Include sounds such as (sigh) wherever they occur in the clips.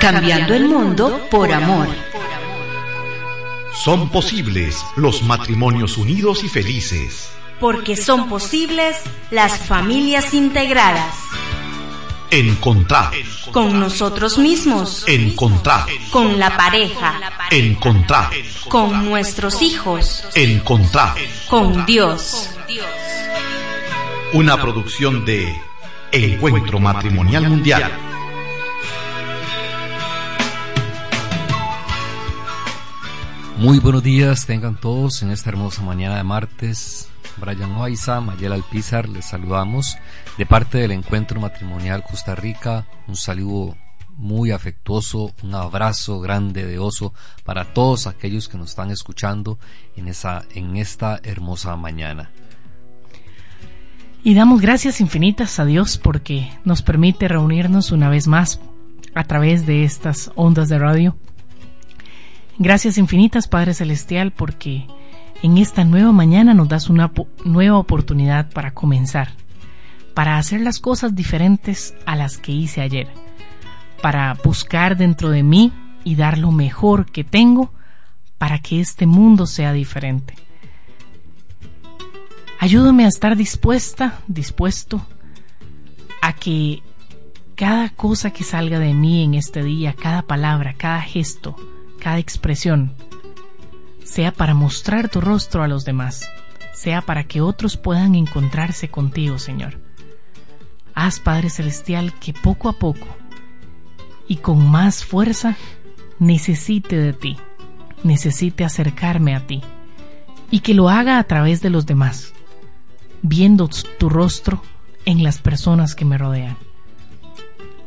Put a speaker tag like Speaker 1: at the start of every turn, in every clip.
Speaker 1: cambiando el mundo por amor.
Speaker 2: Son posibles los matrimonios unidos y felices.
Speaker 1: Porque son posibles las familias integradas.
Speaker 2: Encontrar.
Speaker 1: Con nosotros mismos.
Speaker 2: Encontrar.
Speaker 1: Con la pareja.
Speaker 2: Encontrar.
Speaker 1: Con nuestros hijos.
Speaker 2: Encontrar.
Speaker 1: Con Dios.
Speaker 2: Una producción de Encuentro Matrimonial Mundial.
Speaker 3: Muy buenos días, tengan todos en esta hermosa mañana de martes. Brian Oaiza, Mayela Alpizar, les saludamos de parte del Encuentro Matrimonial Costa Rica. Un saludo muy afectuoso, un abrazo grande de oso para todos aquellos que nos están escuchando en, esa, en esta hermosa mañana.
Speaker 4: Y damos gracias infinitas a Dios porque nos permite reunirnos una vez más a través de estas ondas de radio. Gracias infinitas Padre Celestial porque en esta nueva mañana nos das una nueva oportunidad para comenzar, para hacer las cosas diferentes a las que hice ayer, para buscar dentro de mí y dar lo mejor que tengo para que este mundo sea diferente. Ayúdame a estar dispuesta, dispuesto a que cada cosa que salga de mí en este día, cada palabra, cada gesto, cada expresión, sea para mostrar tu rostro a los demás, sea para que otros puedan encontrarse contigo, Señor. Haz, Padre Celestial, que poco a poco y con más fuerza necesite de ti, necesite acercarme a ti, y que lo haga a través de los demás viendo tu rostro en las personas que me rodean.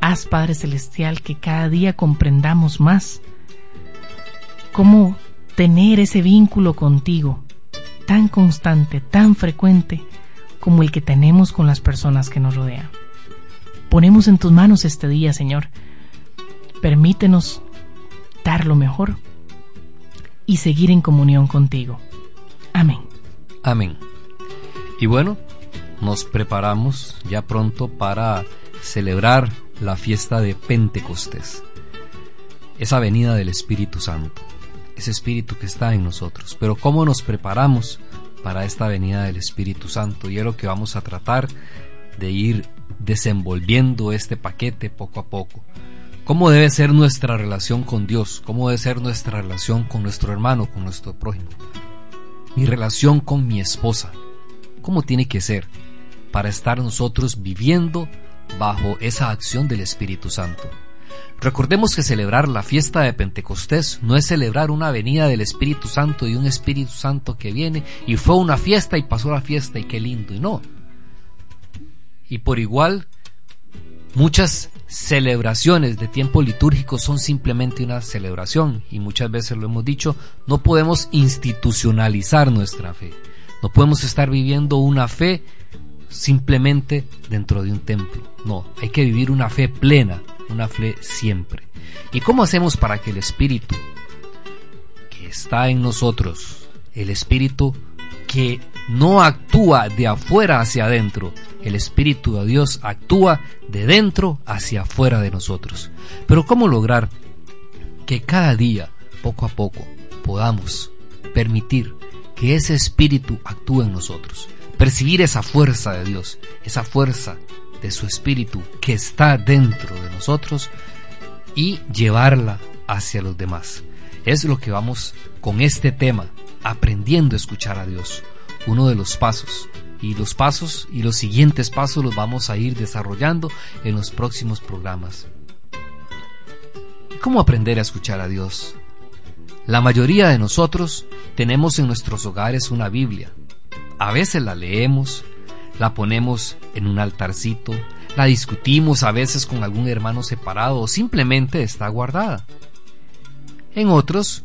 Speaker 4: Haz, Padre Celestial, que cada día comprendamos más cómo tener ese vínculo contigo tan constante, tan frecuente como el que tenemos con las personas que nos rodean. Ponemos en tus manos este día, Señor. Permítenos dar lo mejor y seguir en comunión contigo. Amén.
Speaker 3: Amén. Y bueno, nos preparamos ya pronto para celebrar la fiesta de Pentecostés. Esa venida del Espíritu Santo, Espíritu que está en nosotros. Pero ¿cómo nos preparamos para esta venida del Espíritu Santo? Y es lo que vamos a tratar de ir desenvolviendo este paquete poco a poco. ¿Cómo debe ser nuestra relación con Dios? ¿Cómo debe ser nuestra relación con nuestro hermano, con nuestro prójimo? Mi relación con mi esposa cómo tiene que ser para estar nosotros viviendo bajo esa acción del Espíritu Santo. Recordemos que celebrar la fiesta de Pentecostés no es celebrar una venida del Espíritu Santo y un Espíritu Santo que viene y fue una fiesta y pasó la fiesta y qué lindo, y no. Y por igual, muchas celebraciones de tiempo litúrgico son simplemente una celebración y muchas veces lo hemos dicho, no podemos institucionalizar nuestra fe. No podemos estar viviendo una fe simplemente dentro de un templo. No, hay que vivir una fe plena, una fe siempre. ¿Y cómo hacemos para que el Espíritu que está en nosotros, el Espíritu que no actúa de afuera hacia adentro, el Espíritu de Dios actúa de dentro hacia afuera de nosotros. Pero ¿cómo lograr que cada día, poco a poco, podamos permitir que ese espíritu actúe en nosotros. Percibir esa fuerza de Dios, esa fuerza de su espíritu que está dentro de nosotros y llevarla hacia los demás. Es lo que vamos con este tema, aprendiendo a escuchar a Dios. Uno de los pasos. Y los pasos y los siguientes pasos los vamos a ir desarrollando en los próximos programas. ¿Cómo aprender a escuchar a Dios? La mayoría de nosotros tenemos en nuestros hogares una Biblia. A veces la leemos, la ponemos en un altarcito, la discutimos a veces con algún hermano separado o simplemente está guardada. En otros,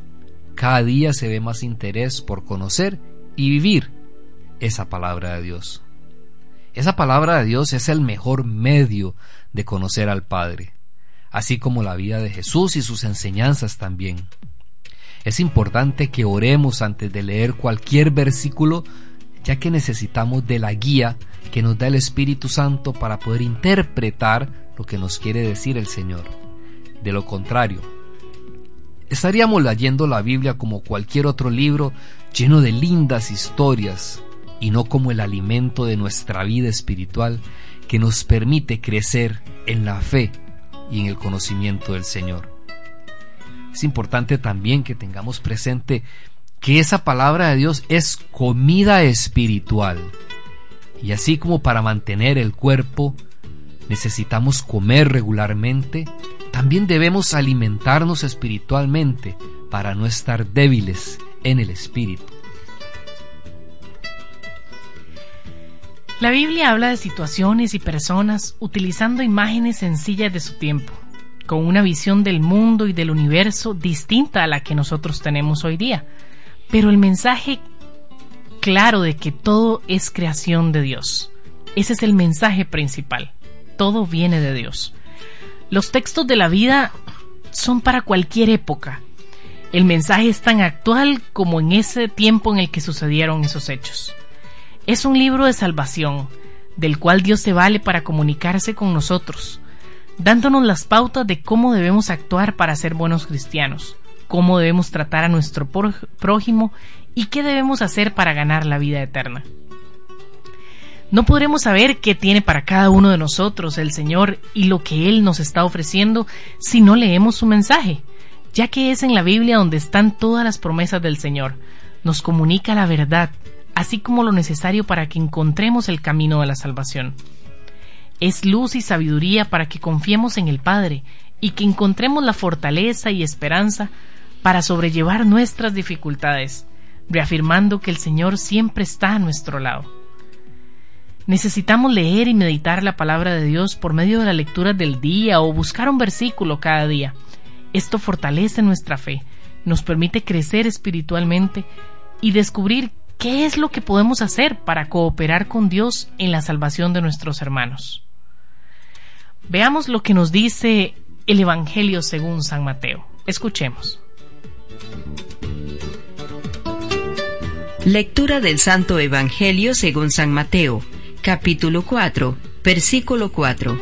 Speaker 3: cada día se ve más interés por conocer y vivir esa palabra de Dios. Esa palabra de Dios es el mejor medio de conocer al Padre, así como la vida de Jesús y sus enseñanzas también. Es importante que oremos antes de leer cualquier versículo, ya que necesitamos de la guía que nos da el Espíritu Santo para poder interpretar lo que nos quiere decir el Señor. De lo contrario, estaríamos leyendo la Biblia como cualquier otro libro lleno de lindas historias y no como el alimento de nuestra vida espiritual que nos permite crecer en la fe y en el conocimiento del Señor. Es importante también que tengamos presente que esa palabra de Dios es comida espiritual. Y así como para mantener el cuerpo necesitamos comer regularmente, también debemos alimentarnos espiritualmente para no estar débiles en el espíritu.
Speaker 4: La Biblia habla de situaciones y personas utilizando imágenes sencillas de su tiempo, con una visión del mundo y del universo distinta a la que nosotros tenemos hoy día, pero el mensaje claro de que todo es creación de Dios. Ese es el mensaje principal. Todo viene de Dios. Los textos de la vida son para cualquier época. El mensaje es tan actual como en ese tiempo en el que sucedieron esos hechos. Es un libro de salvación, del cual Dios se vale para comunicarse con nosotros, dándonos las pautas de cómo debemos actuar para ser buenos cristianos, cómo debemos tratar a nuestro prójimo y qué debemos hacer para ganar la vida eterna. No podremos saber qué tiene para cada uno de nosotros el Señor y lo que Él nos está ofreciendo si no leemos su mensaje, ya que es en la Biblia donde están todas las promesas del Señor. Nos comunica la verdad, así como lo necesario para que encontremos el camino de la salvación. Es luz y sabiduría para que confiemos en el Padre y que encontremos la fortaleza y esperanza para sobrellevar nuestras dificultades, reafirmando que el Señor siempre está a nuestro lado. Necesitamos leer y meditar la palabra de Dios por medio de la lectura del día o buscar un versículo cada día. Esto fortalece nuestra fe, nos permite crecer espiritualmente y descubrir ¿Qué es lo que podemos hacer para cooperar con Dios en la salvación de nuestros hermanos? Veamos lo que nos dice el Evangelio según San Mateo. Escuchemos.
Speaker 1: Lectura del Santo Evangelio según San Mateo, capítulo 4, versículo 4.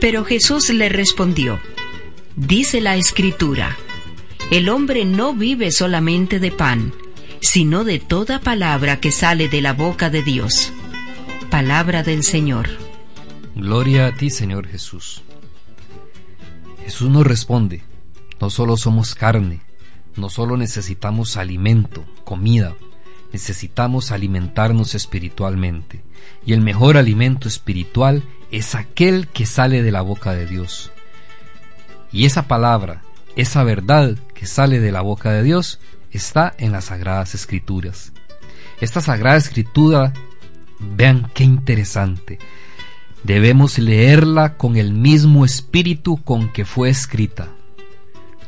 Speaker 1: Pero Jesús le respondió, Dice la Escritura, el hombre no vive solamente de pan, sino de toda palabra que sale de la boca de Dios. Palabra del Señor.
Speaker 3: Gloria a ti, Señor Jesús. Jesús nos responde, no solo somos carne, no solo necesitamos alimento, comida, necesitamos alimentarnos espiritualmente. Y el mejor alimento espiritual es aquel que sale de la boca de Dios. Y esa palabra, esa verdad que sale de la boca de Dios, está en las Sagradas Escrituras. Esta Sagrada Escritura, vean qué interesante, debemos leerla con el mismo espíritu con que fue escrita.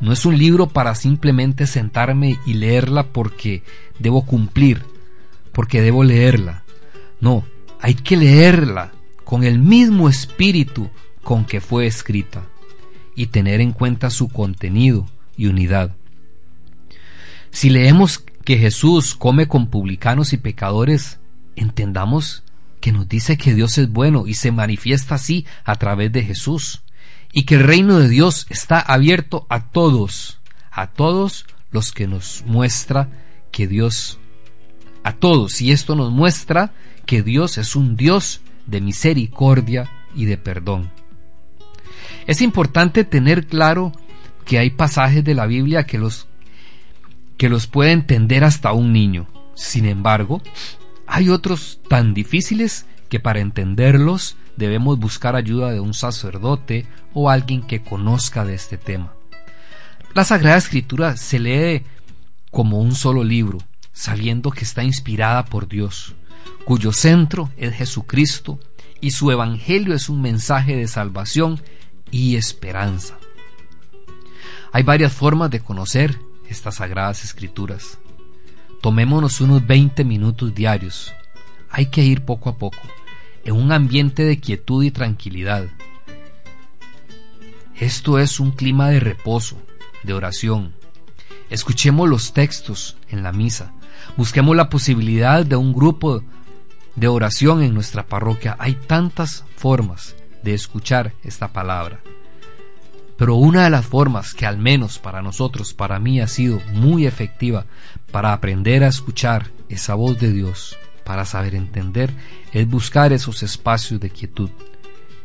Speaker 3: No es un libro para simplemente sentarme y leerla porque debo cumplir, porque debo leerla. No, hay que leerla con el mismo espíritu con que fue escrita y tener en cuenta su contenido y unidad. Si leemos que Jesús come con publicanos y pecadores, entendamos que nos dice que Dios es bueno y se manifiesta así a través de Jesús, y que el reino de Dios está abierto a todos, a todos los que nos muestra que Dios, a todos, y esto nos muestra que Dios es un Dios de misericordia y de perdón. Es importante tener claro que hay pasajes de la Biblia que los que los puede entender hasta un niño. Sin embargo, hay otros tan difíciles que para entenderlos debemos buscar ayuda de un sacerdote o alguien que conozca de este tema. La Sagrada Escritura se lee como un solo libro, sabiendo que está inspirada por Dios, cuyo centro es Jesucristo y su Evangelio es un mensaje de salvación y esperanza. Hay varias formas de conocer estas sagradas escrituras. Tomémonos unos 20 minutos diarios. Hay que ir poco a poco, en un ambiente de quietud y tranquilidad. Esto es un clima de reposo, de oración. Escuchemos los textos en la misa. Busquemos la posibilidad de un grupo de oración en nuestra parroquia. Hay tantas formas de escuchar esta palabra. Pero una de las formas que al menos para nosotros, para mí ha sido muy efectiva para aprender a escuchar esa voz de Dios, para saber entender, es buscar esos espacios de quietud.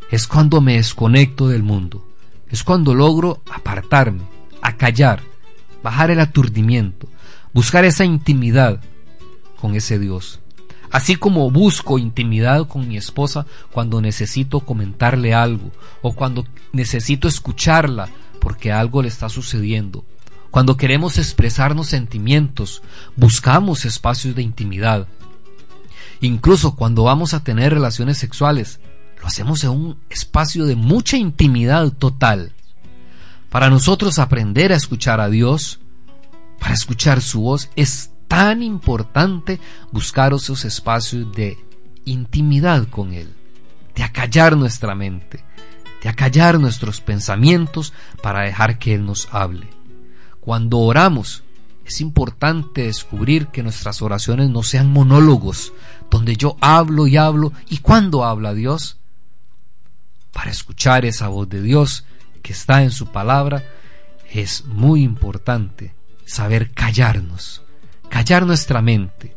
Speaker 3: Es cuando me desconecto del mundo, es cuando logro apartarme, acallar, bajar el aturdimiento, buscar esa intimidad con ese Dios. Así como busco intimidad con mi esposa cuando necesito comentarle algo o cuando necesito escucharla porque algo le está sucediendo. Cuando queremos expresarnos sentimientos, buscamos espacios de intimidad. Incluso cuando vamos a tener relaciones sexuales, lo hacemos en un espacio de mucha intimidad total. Para nosotros aprender a escuchar a Dios, para escuchar su voz, es tan importante buscar esos espacios de intimidad con Él, de acallar nuestra mente, de acallar nuestros pensamientos para dejar que Él nos hable. Cuando oramos, es importante descubrir que nuestras oraciones no sean monólogos, donde yo hablo y hablo, y cuando habla Dios, para escuchar esa voz de Dios que está en su palabra, es muy importante saber callarnos, callar nuestra mente.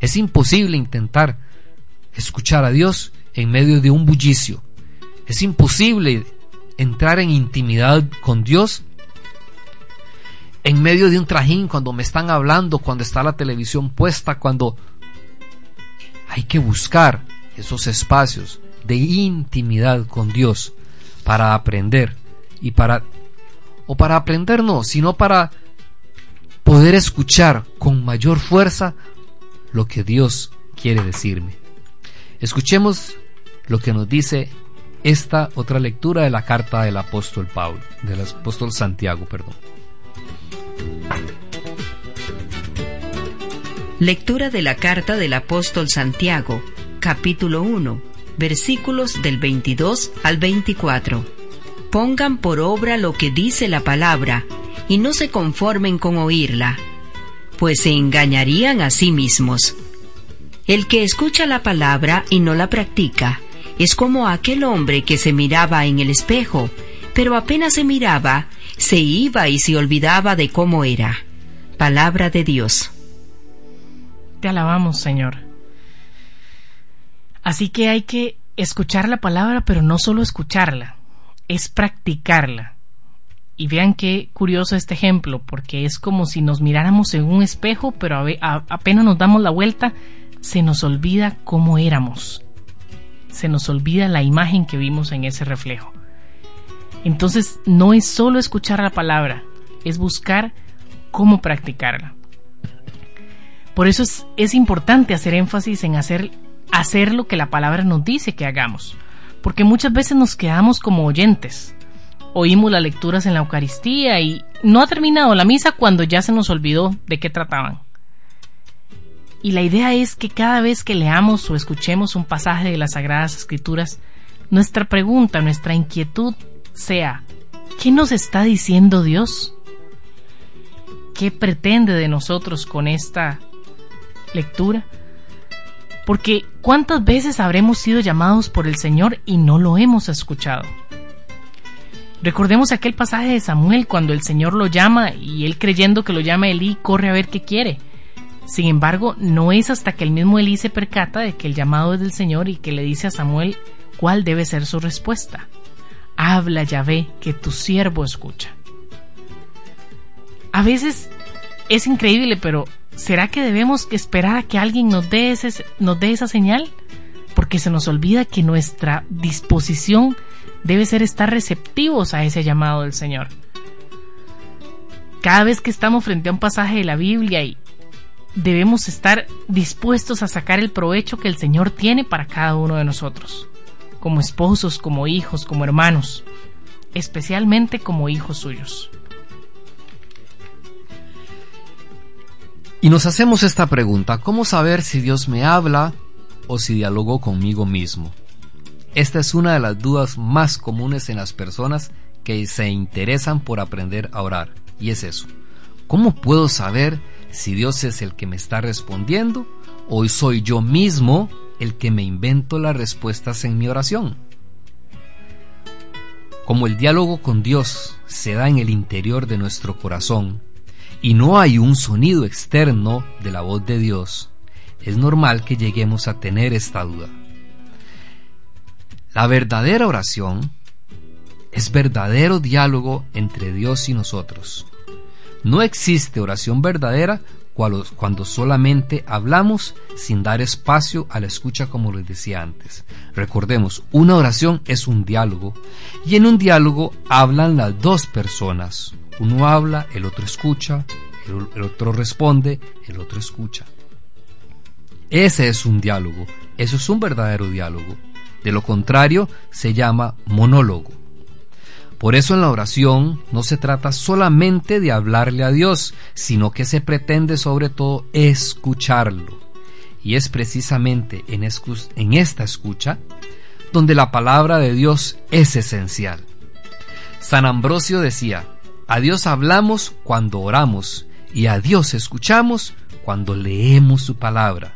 Speaker 3: Es imposible intentar escuchar a Dios en medio de un bullicio. Es imposible entrar en intimidad con Dios en medio de un trajín cuando me están hablando, cuando está la televisión puesta, cuando hay que buscar esos espacios de intimidad con Dios para aprender y para o para aprender no, sino para poder escuchar con mayor fuerza lo que Dios quiere decirme. Escuchemos lo que nos dice esta otra lectura de la carta del apóstol Pablo, del apóstol Santiago, perdón.
Speaker 1: Lectura de la carta del apóstol Santiago, capítulo 1, versículos del 22 al 24. Pongan por obra lo que dice la palabra y no se conformen con oírla, pues se engañarían a sí mismos. El que escucha la palabra y no la practica es como aquel hombre que se miraba en el espejo, pero apenas se miraba, se iba y se olvidaba de cómo era. Palabra de Dios.
Speaker 4: Te alabamos, Señor. Así que hay que escuchar la palabra, pero no solo escucharla, es practicarla. Y vean qué curioso este ejemplo, porque es como si nos miráramos en un espejo, pero apenas nos damos la vuelta, se nos olvida cómo éramos. Se nos olvida la imagen que vimos en ese reflejo. Entonces, no es solo escuchar la palabra, es buscar cómo practicarla. Por eso es, importante hacer énfasis en hacer, hacer lo que la palabra nos dice que hagamos, porque muchas veces nos quedamos como oyentes oímos las lecturas en la Eucaristía y no ha terminado la misa cuando ya se nos olvidó de qué trataban. Y la idea es que cada vez que leamos o escuchemos un pasaje de las Sagradas Escrituras, nuestra pregunta, nuestra inquietud sea, ¿qué nos está diciendo Dios? ¿Qué pretende de nosotros con esta lectura? Porque ¿cuántas veces habremos sido llamados por el Señor y no lo hemos escuchado? Recordemos aquel pasaje de Samuel cuando el Señor lo llama y él creyendo que lo llama Elí corre a ver qué quiere. Sin embargo, no es hasta que el mismo Elí se percata de que el llamado es del Señor y que le dice a Samuel cuál debe ser su respuesta. Habla, Yahvé, que tu siervo escucha. A veces es increíble, pero ¿será que debemos esperar a que alguien nos dé, nos dé esa señal? Porque se nos olvida que nuestra disposición debe ser estar receptivos a ese llamado del Señor. Cada vez que estamos frente a un pasaje de la Biblia y debemos estar dispuestos a sacar el provecho que el Señor tiene para cada uno de nosotros, como esposos, como hijos, como hermanos, especialmente como hijos suyos.
Speaker 3: Y nos hacemos esta pregunta, ¿cómo saber si Dios me habla o si dialogo conmigo mismo? Esta es una de las dudas más comunes en las personas que se interesan por aprender a orar, y es eso. ¿Cómo puedo saber si Dios es el que me está respondiendo o soy yo mismo el que me invento las respuestas en mi oración? Como el diálogo con Dios se da en el interior de nuestro corazón y no hay un sonido externo de la voz de Dios, es normal que lleguemos a tener esta duda. La verdadera oración es verdadero diálogo entre Dios y nosotros. No existe oración verdadera cuando solamente hablamos sin dar espacio a la escucha como les decía antes. Recordemos, una oración es un diálogo y en un diálogo hablan las dos personas. Uno habla, el otro escucha, el otro responde, el otro escucha. Ese es un diálogo, eso es un verdadero diálogo. De lo contrario, se llama monólogo. Por eso en la oración no se trata solamente de hablarle a Dios, sino que se pretende sobre todo escucharlo. Y es precisamente en, esta escucha donde la palabra de Dios es esencial. San Ambrosio decía, a Dios hablamos cuando oramos y a Dios escuchamos cuando leemos su palabra.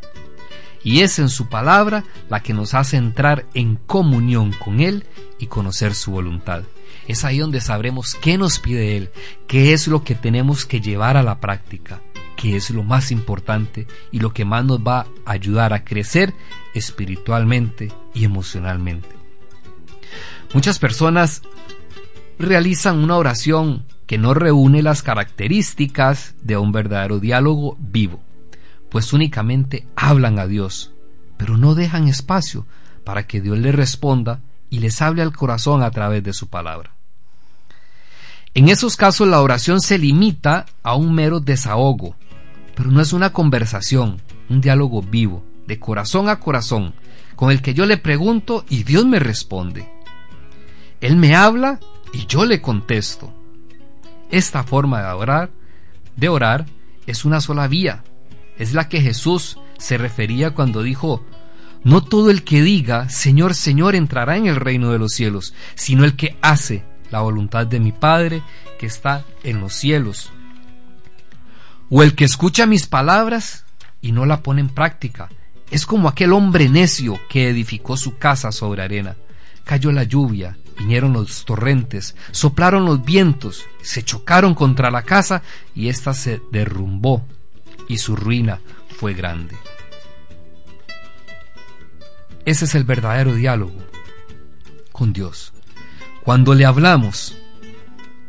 Speaker 3: Y es en su palabra la que nos hace entrar en comunión con Él y conocer su voluntad es ahí donde sabremos qué nos pide Él, qué es lo que tenemos que llevar a la práctica, qué es lo más importante y lo que más nos va a ayudar a crecer espiritualmente y emocionalmente. Muchas personas realizan una oración que no reúne las características de un verdadero diálogo vivo, pues únicamente hablan a Dios, pero no dejan espacio para que Dios les responda y les hable al corazón a través de su palabra. En esos casos la oración se limita a un mero desahogo, pero no es una conversación, un diálogo vivo, de corazón a corazón, con el que yo le pregunto y Dios me responde. Él me habla y yo le contesto. Esta forma de orar, de orar, es una sola vía. Es la que Jesús se refería cuando dijo, no todo el que diga, Señor, Señor, entrará en el reino de los cielos, sino el que hace la voluntad de mi Padre que está en los cielos. O el que escucha mis palabras y no la pone en práctica. Es como aquel hombre necio que edificó su casa sobre arena. Cayó la lluvia, vinieron los torrentes, soplaron los vientos, se chocaron contra la casa y ésta se derrumbó y su ruina fue grande. Ese es el verdadero diálogo con Dios. Cuando le hablamos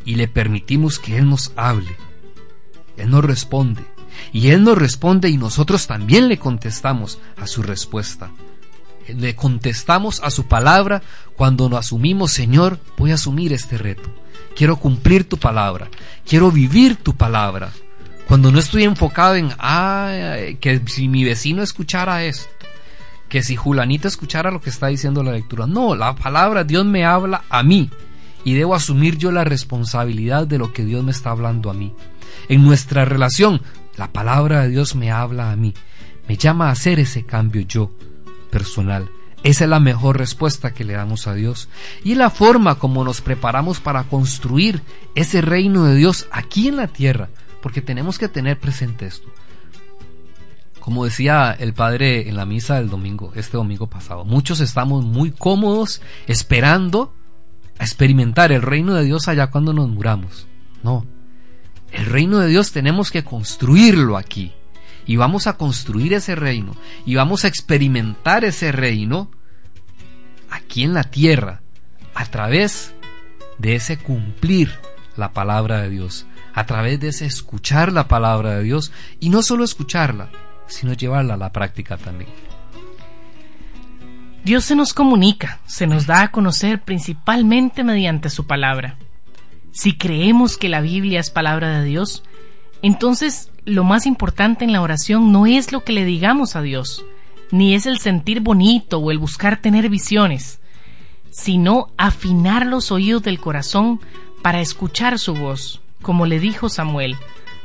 Speaker 3: y le permitimos que Él nos hable, Él nos responde. Y Él nos responde y nosotros también le contestamos a su respuesta. Le contestamos a su palabra cuando nos asumimos, Señor, voy a asumir este reto. Quiero cumplir tu palabra. Quiero vivir tu palabra. Cuando no estoy enfocado en, que si mi vecino escuchara esto, que si Julanito escuchara lo que está diciendo la lectura. No, la palabra Dios me habla a mí y debo asumir yo la responsabilidad de lo que Dios me está hablando a mí. En nuestra relación, la palabra de Dios me habla a mí, me llama a hacer ese cambio yo, personal. Esa es la mejor respuesta que le damos a Dios y la forma como nos preparamos para construir ese reino de Dios aquí en la tierra, porque tenemos que tener presente esto. Como decía el padre en la misa del domingo, este domingo pasado, muchos estamos muy cómodos esperando a experimentar el reino de Dios allá cuando nos muramos. No, el reino de Dios tenemos que construirlo aquí. Y vamos a construir ese reino. Y vamos a experimentar ese reino aquí en la tierra. A través de ese cumplir la palabra de Dios. A través de ese escuchar la palabra de Dios. Y no solo escucharla, sino llevarla a la práctica también.
Speaker 4: Dios se nos comunica, se nos da a conocer principalmente mediante su palabra. Si creemos que la Biblia es palabra de Dios, entonces lo más importante en la oración no es lo que le digamos a Dios, ni es el sentir bonito o el buscar tener visiones, sino afinar los oídos del corazón para escuchar su voz, como le dijo Samuel,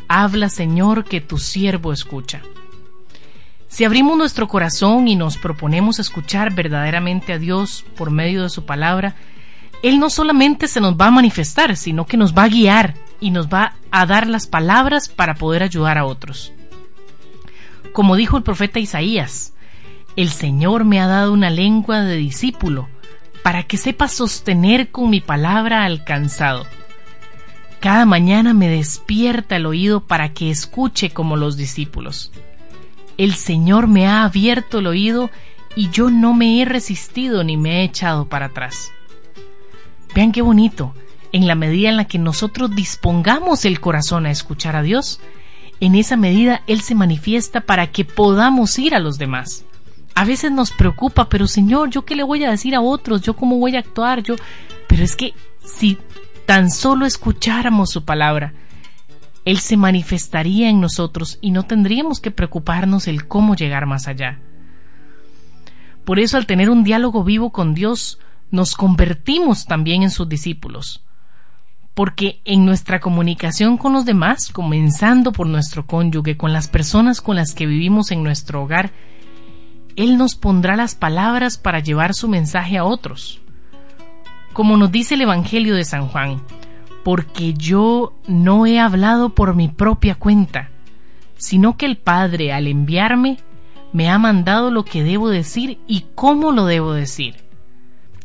Speaker 4: habla Señor que tu siervo escucha. Si abrimos nuestro corazón y nos proponemos escuchar verdaderamente a Dios por medio de su palabra, Él no solamente se nos va a manifestar, sino que nos va a guiar y nos va a dar las palabras para poder ayudar a otros. Como dijo el profeta Isaías, el Señor me ha dado una lengua de discípulo para que sepa sostener con mi palabra alcanzado. Cada mañana me despierta el oído para que escuche como los discípulos. El Señor me ha abierto el oído y yo no me he resistido ni me he echado para atrás. Vean qué bonito, en la medida en la que nosotros dispongamos el corazón a escuchar a Dios, en esa medida Él se manifiesta para que podamos ir a los demás. A veces nos preocupa, pero Señor, ¿yo qué le voy a decir a otros? ¿Yo cómo voy a actuar? Yo... Pero es que si tan solo escucháramos su palabra, Él se manifestaría en nosotros y no tendríamos que preocuparnos el cómo llegar más allá. Por eso al tener un diálogo vivo con Dios, nos convertimos también en sus discípulos. Porque en nuestra comunicación con los demás, comenzando por nuestro cónyuge, con las personas con las que vivimos en nuestro hogar, Él nos pondrá las palabras para llevar su mensaje a otros como nos dice el Evangelio de San Juan, porque yo no he hablado por mi propia cuenta, sino que el Padre al enviarme me ha mandado lo que debo decir y cómo lo debo decir.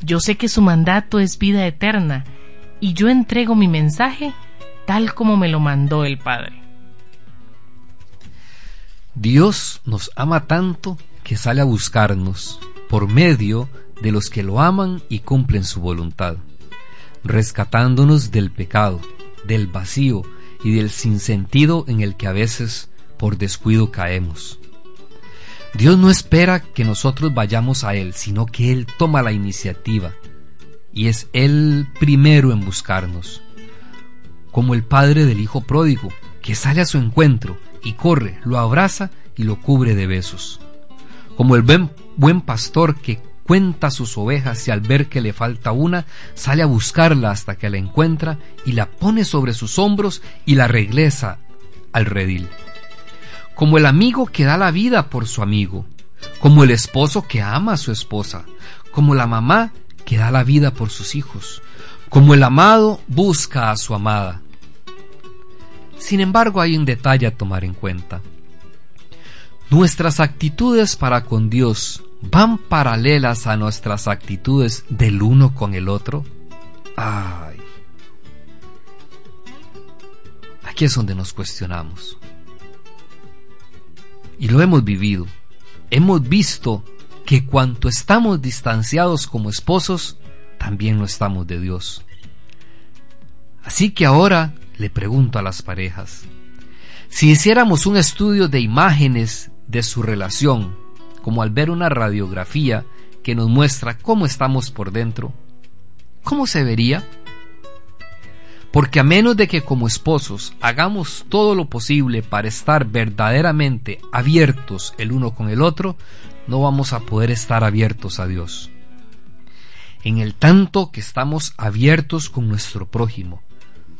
Speaker 4: Yo sé que su mandato es vida eterna, y yo entrego mi mensaje tal como me lo mandó el Padre.
Speaker 3: Dios nos ama tanto que sale a buscarnos por medio de los que lo aman y cumplen su voluntad, rescatándonos del pecado, del vacío y del sinsentido en el que a veces por descuido caemos. Dios no espera que nosotros vayamos a Él, sino que Él toma la iniciativa y es Él primero en buscarnos, como el padre del hijo pródigo, que sale a su encuentro y corre, lo abraza y lo cubre de besos, como el buen, buen pastor que cuenta sus ovejas y al ver que le falta una, sale a buscarla hasta que la encuentra y la pone sobre sus hombros y la regresa al redil. Como el amigo que da la vida por su amigo, como el esposo que ama a su esposa, como la mamá que da la vida por sus hijos, como el amado busca a su amada. Sin embargo, hay un detalle a tomar en cuenta. Nuestras actitudes para con Dios van paralelas a nuestras actitudes del uno con el otro? Ay. Aquí es donde nos cuestionamos. Y lo hemos vivido. Hemos visto que cuanto estamos distanciados como esposos, también lo estamos de Dios. Así que ahora le pregunto a las parejas, si hiciéramos un estudio de imágenes de su relación, como al ver una radiografía que nos muestra cómo estamos por dentro, ¿cómo se vería? Porque a menos de que como esposos hagamos todo lo posible para estar verdaderamente abiertos el uno con el otro, no vamos a poder estar abiertos a Dios. En el tanto que estamos abiertos con nuestro prójimo,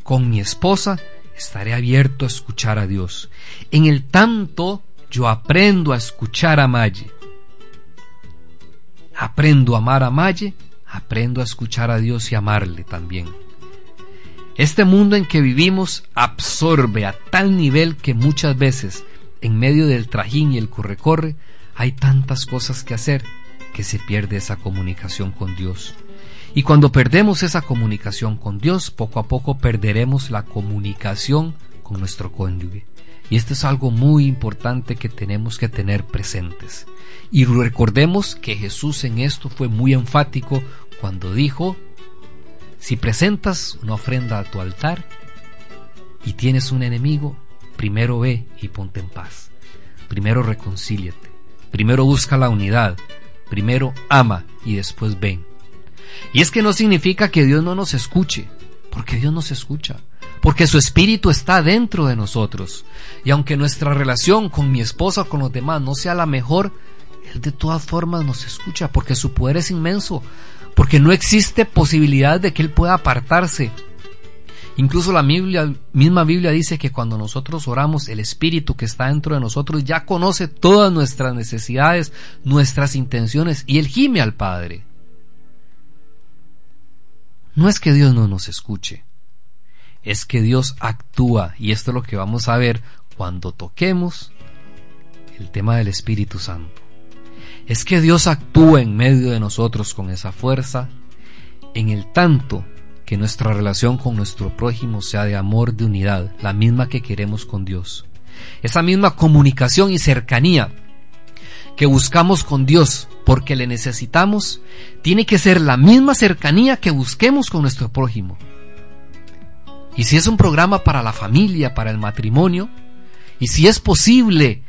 Speaker 3: con mi esposa, estaré abierto a escuchar a Dios. En el tanto yo aprendo a escuchar a Maye. Aprendo a amar a Maye, aprendo a escuchar a Dios y amarle también. Este mundo en que vivimos absorbe a tal nivel que muchas veces, en medio del trajín y el corre-corre, hay tantas cosas que hacer que se pierde esa comunicación con Dios. Y cuando perdemos esa comunicación con Dios, poco a poco perderemos la comunicación con nuestro cónyuge. Y esto es algo muy importante que tenemos que tener presentes. Y recordemos que Jesús en esto fue muy enfático cuando dijo, si presentas una ofrenda a tu altar y tienes un enemigo, primero ve y ponte en paz. Primero reconcíliate. Primero busca la unidad. Primero ama y después ven. Y es que no significa que Dios no nos escuche, porque Dios nos escucha porque su espíritu está dentro de nosotros. Y aunque nuestra relación con mi esposa o con los demás no sea la mejor, Él de todas formas nos escucha, porque su poder es inmenso, porque no existe posibilidad de que Él pueda apartarse. Incluso la misma Biblia dice que cuando nosotros oramos, el Espíritu que está dentro de nosotros ya conoce todas nuestras necesidades, nuestras intenciones, y Él gime al Padre. No es que Dios no nos escuche, es que Dios actúa y esto es lo que vamos a ver cuando toquemos el tema del Espíritu Santo. Es que Dios actúa en medio de nosotros con esa fuerza en el tanto que nuestra relación con nuestro prójimo sea de amor, de unidad, la misma que queremos con Dios. Esa misma comunicación y cercanía que buscamos con Dios porque le necesitamos, tiene que ser la misma cercanía que busquemos con nuestro prójimo. Y si es un programa para la familia, para el matrimonio, y si es posible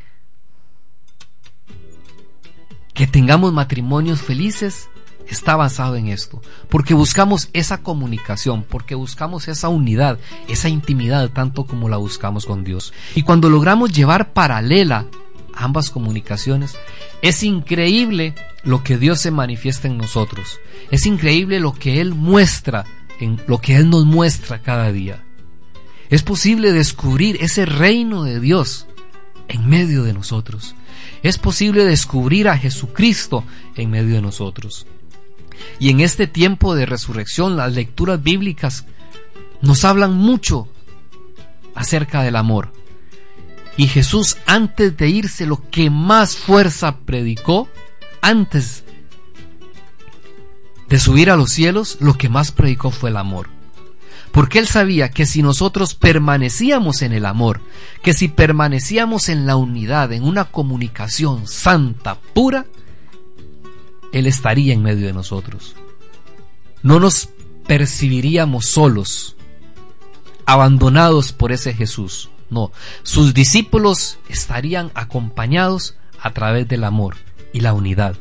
Speaker 3: que tengamos matrimonios felices, está basado en esto, porque buscamos esa comunicación, porque buscamos esa unidad, esa intimidad, tanto como la buscamos con Dios. Y cuando logramos llevar paralela ambas comunicaciones, es increíble lo que Dios se manifiesta en nosotros. Es increíble lo que Él muestra, lo que Él nos muestra cada día. Es posible descubrir ese reino de Dios en medio de nosotros. Es posible descubrir a Jesucristo en medio de nosotros. Y en este tiempo de resurrección las lecturas bíblicas nos hablan mucho acerca del amor. Y Jesús antes de irse lo que más fuerza predicó, antes de subir a los cielos, lo que más predicó fue el amor. Porque él sabía que si nosotros permanecíamos en el amor, que si permanecíamos en la unidad, en una comunicación santa, pura, él estaría en medio de nosotros. No nos percibiríamos solos, abandonados por ese Jesús. No, sus discípulos estarían acompañados a través del amor y la unidad.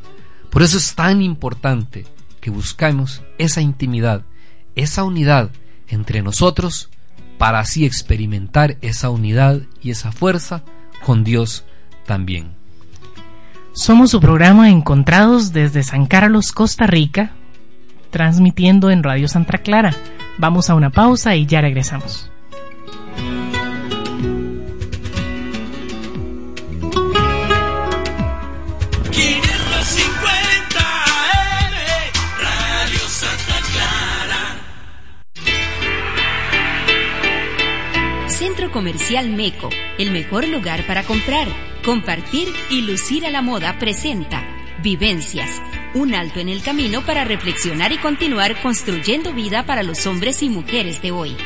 Speaker 3: Por eso es tan importante que buscamos esa intimidad, esa unidad entre nosotros para así experimentar esa unidad y esa fuerza con Dios también.
Speaker 4: Somos su programa Encontrados desde San Carlos, Costa Rica, transmitiendo en Radio Santa Clara. Vamos a una pausa y ya regresamos.
Speaker 1: Centro Comercial Meco, el mejor lugar para comprar Compartir y lucir a la moda presenta Vivencias, un alto en el camino para reflexionar y continuar construyendo vida para los hombres y mujeres de hoy.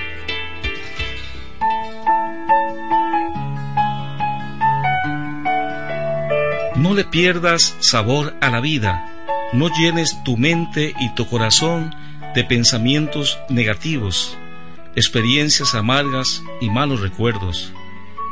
Speaker 5: No le pierdas sabor a la vida, no llenes tu mente y tu corazón de pensamientos negativos, experiencias amargas y malos recuerdos.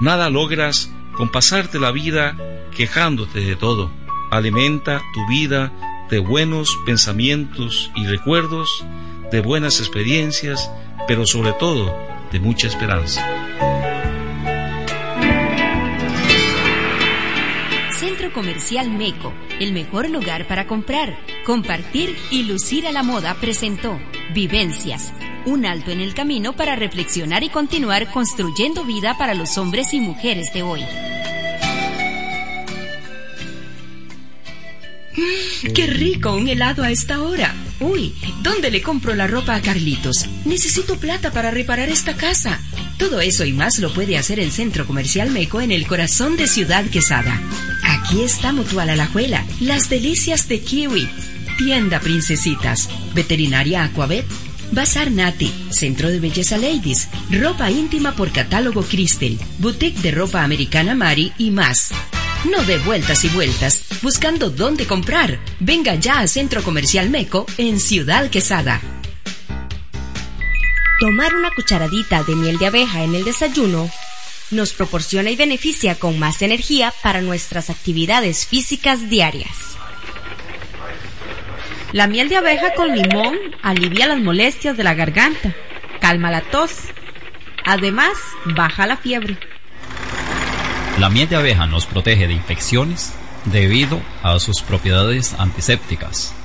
Speaker 5: Nada logras con pasarte la vida quejándote de todo. Alimenta tu vida de buenos pensamientos y recuerdos, de buenas experiencias, pero sobre todo de mucha esperanza.
Speaker 1: Centro Comercial Meco, el mejor lugar para comprar, compartir y lucir a la moda presentó Vivencias, un alto en el camino para reflexionar y continuar construyendo vida para los hombres y mujeres de hoy. Mm, ¡Qué rico un helado a esta hora! Uy, ¿dónde le compro la ropa a Carlitos? Necesito plata para reparar esta casa. Todo eso y más lo puede hacer el Centro Comercial Meco en el corazón de Ciudad Quesada. Aquí está Mutual Alajuela, las delicias de Kiwi, Tienda Princesitas, Veterinaria Aquavet, Bazar Nati, Centro de Belleza Ladies, Ropa íntima por catálogo Crystal, Boutique de ropa americana Mari y más. No de vueltas y vueltas, buscando dónde comprar. Venga ya a Centro Comercial Meco en Ciudad Quesada.
Speaker 6: Tomar una cucharadita de miel de abeja en el desayuno nos proporciona y beneficia con más energía para nuestras actividades físicas diarias. La miel de abeja con limón alivia las molestias de la garganta, calma la tos, además baja la fiebre.
Speaker 7: La miel de abeja nos protege de infecciones debido a sus propiedades antisépticas.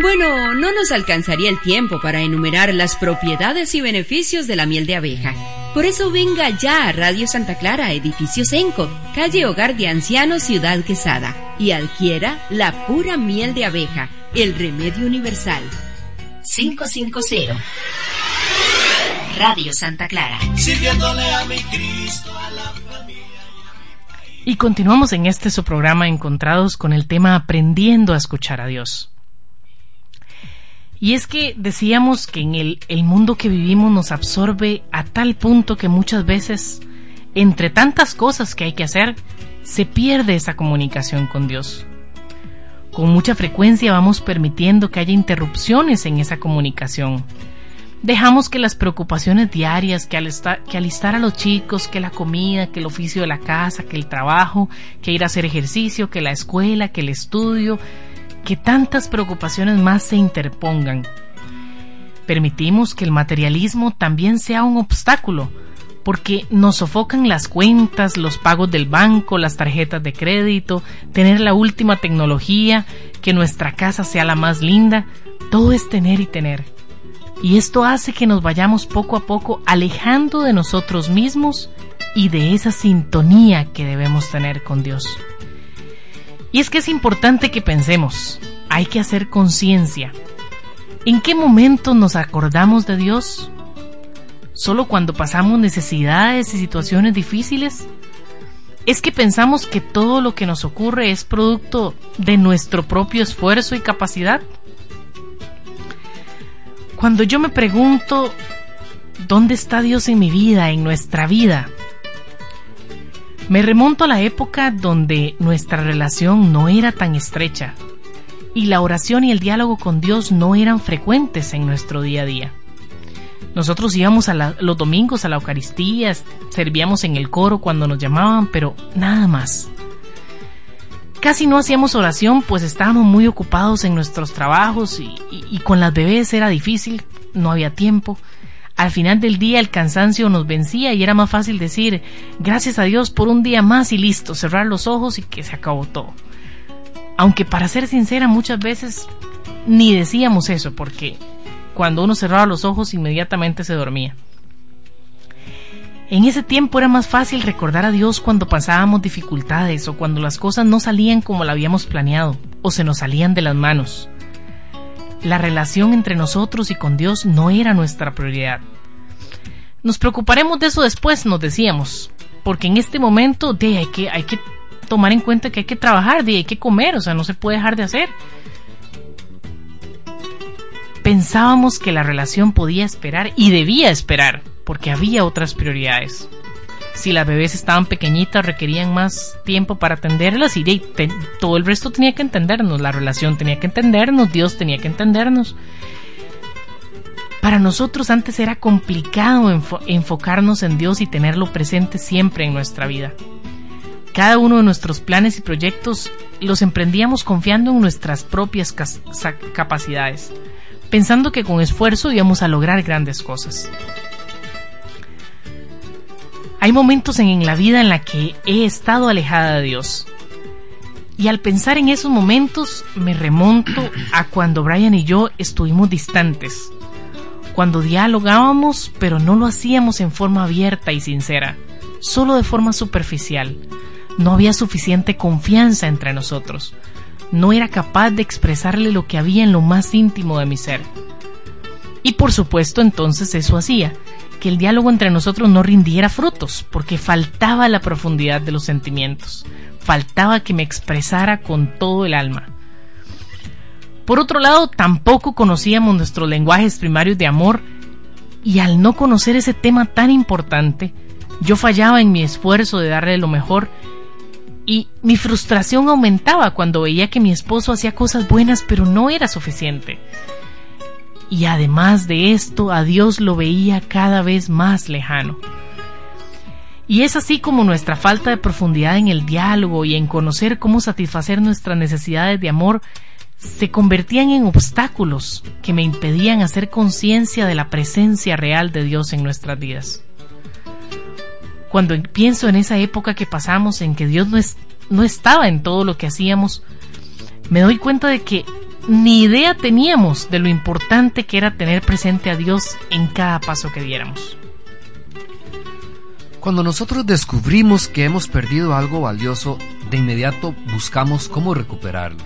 Speaker 1: Bueno, no nos alcanzaría el tiempo para enumerar las propiedades y beneficios de la miel de abeja. Por eso venga ya a Radio Santa Clara, edificio Senco, calle Hogar de Ancianos, Ciudad Quesada, y adquiera la pura miel de abeja el remedio universal. 550. Radio Santa Clara. a mi Cristo, a la
Speaker 4: familia. Y continuamos en este su programa Encontrados con el tema Aprendiendo a escuchar a Dios. Y es que decíamos que en el, el mundo que vivimos nos absorbe a tal punto que muchas veces, entre tantas cosas que hay que hacer, se pierde esa comunicación con Dios. Con mucha frecuencia vamos permitiendo que haya interrupciones en esa comunicación. Dejamos que las preocupaciones diarias, que, alistar, a los chicos, que la comida, que el oficio de la casa, que el trabajo, que ir a hacer ejercicio, que la escuela, que el estudio, que tantas preocupaciones más se interpongan. Permitimos que el materialismo también sea un obstáculo, porque nos sofocan las cuentas, los pagos del banco, las tarjetas de crédito, tener la última tecnología, que nuestra casa sea la más linda, todo es tener y tener. Y esto hace que nos vayamos poco a poco alejando de nosotros mismos y de esa sintonía que debemos tener con Dios. Y es que es importante que pensemos, hay que hacer conciencia. ¿En qué momento nos acordamos de Dios? ¿Solo cuando pasamos necesidades y situaciones difíciles? ¿Es que pensamos que todo lo que nos ocurre es producto de nuestro propio esfuerzo y capacidad? Cuando yo me pregunto, ¿dónde está Dios en mi vida, en nuestra vida? Me remonto a la época donde nuestra relación no era tan estrecha y la oración y el diálogo con Dios no eran frecuentes en nuestro día a día. Nosotros íbamos a los domingos a la Eucaristía, servíamos en el coro cuando nos llamaban, pero nada más. Casi no hacíamos oración pues estábamos muy ocupados en nuestros trabajos y, y con las bebés era difícil, no había tiempo. Al final del día el cansancio nos vencía y era más fácil decir gracias a Dios por un día más y listo, cerrar los ojos y que se acabó todo. Aunque para ser sincera muchas veces ni decíamos eso porque cuando uno cerraba los ojos inmediatamente se dormía. En ese tiempo era más fácil recordar a Dios cuando pasábamos dificultades o cuando las cosas no salían como lo habíamos planeado o se nos salían de las manos. La relación entre nosotros y con Dios no era nuestra prioridad. Nos preocuparemos de eso después, nos decíamos, porque en este momento de, hay, que, hay que tomar en cuenta que hay que trabajar, de, hay que comer, o sea, no se puede dejar de hacer. Pensábamos que la relación podía esperar y debía esperar, porque había otras prioridades si las bebés estaban pequeñitas requerían más tiempo para atenderlas y todo el resto tenía que entendernos, la relación tenía que entendernos, Dios tenía que entendernos. Para nosotros antes era complicado enfocarnos en Dios y tenerlo presente siempre en nuestra vida. Cada uno de nuestros planes y proyectos los emprendíamos confiando en nuestras propias capacidades, pensando que con esfuerzo íbamos a lograr grandes cosas. Hay momentos en la vida en la que he estado alejada de Dios. Y al pensar en esos momentos me remonto a cuando Brian y yo estuvimos distantes, cuando dialogábamos pero no lo hacíamos en forma abierta y sincera, solo de forma superficial. No había suficiente confianza entre nosotros. No era capaz de expresarle lo que había en lo más íntimo de mi ser. Y por supuesto entonces eso hacía que el diálogo entre nosotros no rindiera frutos, porque faltaba la profundidad de los sentimientos, faltaba que me expresara con todo el alma. Por otro lado, tampoco conocíamos nuestros lenguajes primarios de amor y al no conocer ese tema tan importante, yo fallaba en mi esfuerzo de darle lo mejor y mi frustración aumentaba cuando veía que mi esposo hacía cosas buenas pero no era suficiente y además de esto a Dios lo veía cada vez más lejano. Y es así como nuestra falta de profundidad en el diálogo y en conocer cómo satisfacer nuestras necesidades de amor se convertían en obstáculos que me impedían hacer conciencia de la presencia real de Dios en nuestras vidas. Cuando pienso en esa época que pasamos en que Dios no, no estaba en todo lo que hacíamos, me doy cuenta de que ni idea teníamos de lo importante que era tener presente a Dios en cada paso que diéramos.
Speaker 3: Cuando nosotros descubrimos que hemos perdido algo valioso, de inmediato buscamos cómo recuperarlo.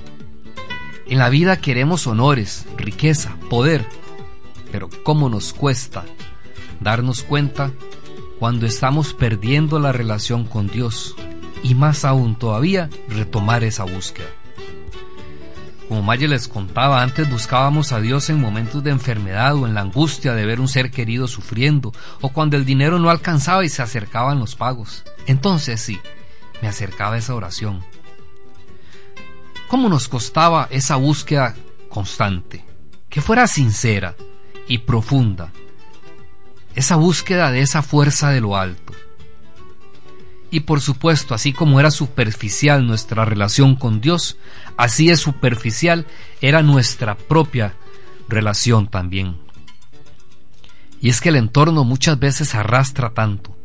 Speaker 3: En la vida queremos honores, riqueza, poder, pero ¿cómo nos cuesta darnos cuenta cuando estamos perdiendo la relación con Dios y más aún todavía retomar esa búsqueda? Como Maya les contaba, antes buscábamos a Dios en momentos de enfermedad o en la angustia de ver un ser querido sufriendo, o cuando el dinero no alcanzaba y se acercaban los pagos. Entonces sí, me acercaba esa oración. ¿Cómo nos costaba esa búsqueda constante? Que fuera sincera y profunda. Esa búsqueda de esa fuerza de lo alto. Y por supuesto, así como era superficial nuestra relación con Dios, así de superficial era nuestra propia relación también. Y es que el entorno muchas veces arrastra tanto.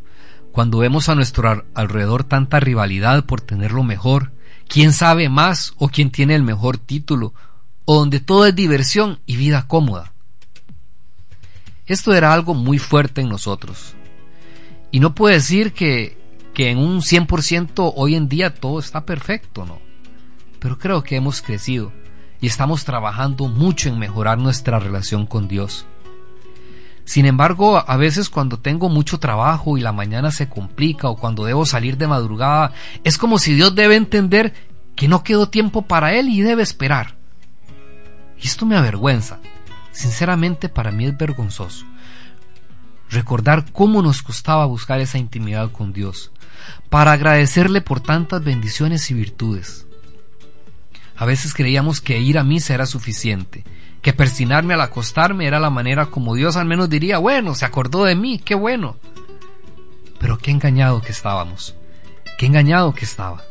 Speaker 3: Cuando vemos a nuestro alrededor tanta rivalidad por tener lo mejor, quién sabe más o quién tiene el mejor título, o donde todo es diversión y vida cómoda. Esto era algo muy fuerte en nosotros. Y no puedo decir que que en un 100% hoy en día todo está perfecto, ¿no? Pero creo que hemos crecido y estamos trabajando mucho en mejorar nuestra relación con Dios. Sin embargo, a veces cuando tengo mucho trabajo y la mañana se complica o cuando debo salir de madrugada, es como si Dios debe entender que no quedó tiempo para Él y debe esperar. Y esto me avergüenza. Sinceramente para mí es vergonzoso. Recordar cómo nos costaba buscar esa intimidad con Dios, para agradecerle por tantas bendiciones y virtudes. A veces creíamos que ir a misa era suficiente, que persinarme al acostarme era la manera como Dios al menos diría, bueno, se acordó de mí, qué bueno. Pero qué engañado que estábamos, qué engañado que estaba.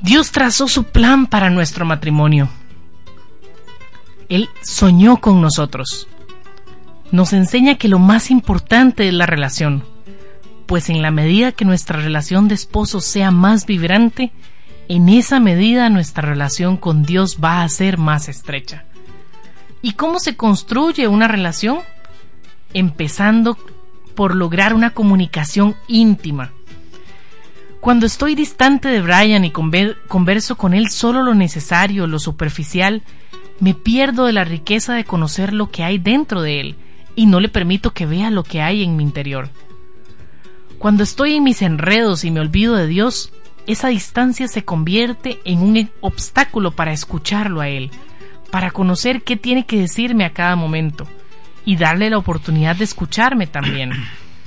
Speaker 4: Dios trazó su plan para nuestro matrimonio. Él soñó con nosotros nos enseña que lo más importante es la relación, pues en la medida que nuestra relación de esposo sea más vibrante, en esa medida nuestra relación con Dios va a ser más estrecha. ¿Y cómo se construye una relación? Empezando por lograr una comunicación íntima. Cuando estoy distante de Brian y converso con él solo lo necesario, lo superficial, me pierdo de la riqueza de conocer lo que hay dentro de él y no le permito que vea lo que hay en mi interior. Cuando estoy en mis enredos y me olvido de Dios, esa distancia se convierte en un obstáculo para escucharlo a Él, para conocer qué tiene que decirme a cada momento y darle la oportunidad de escucharme también.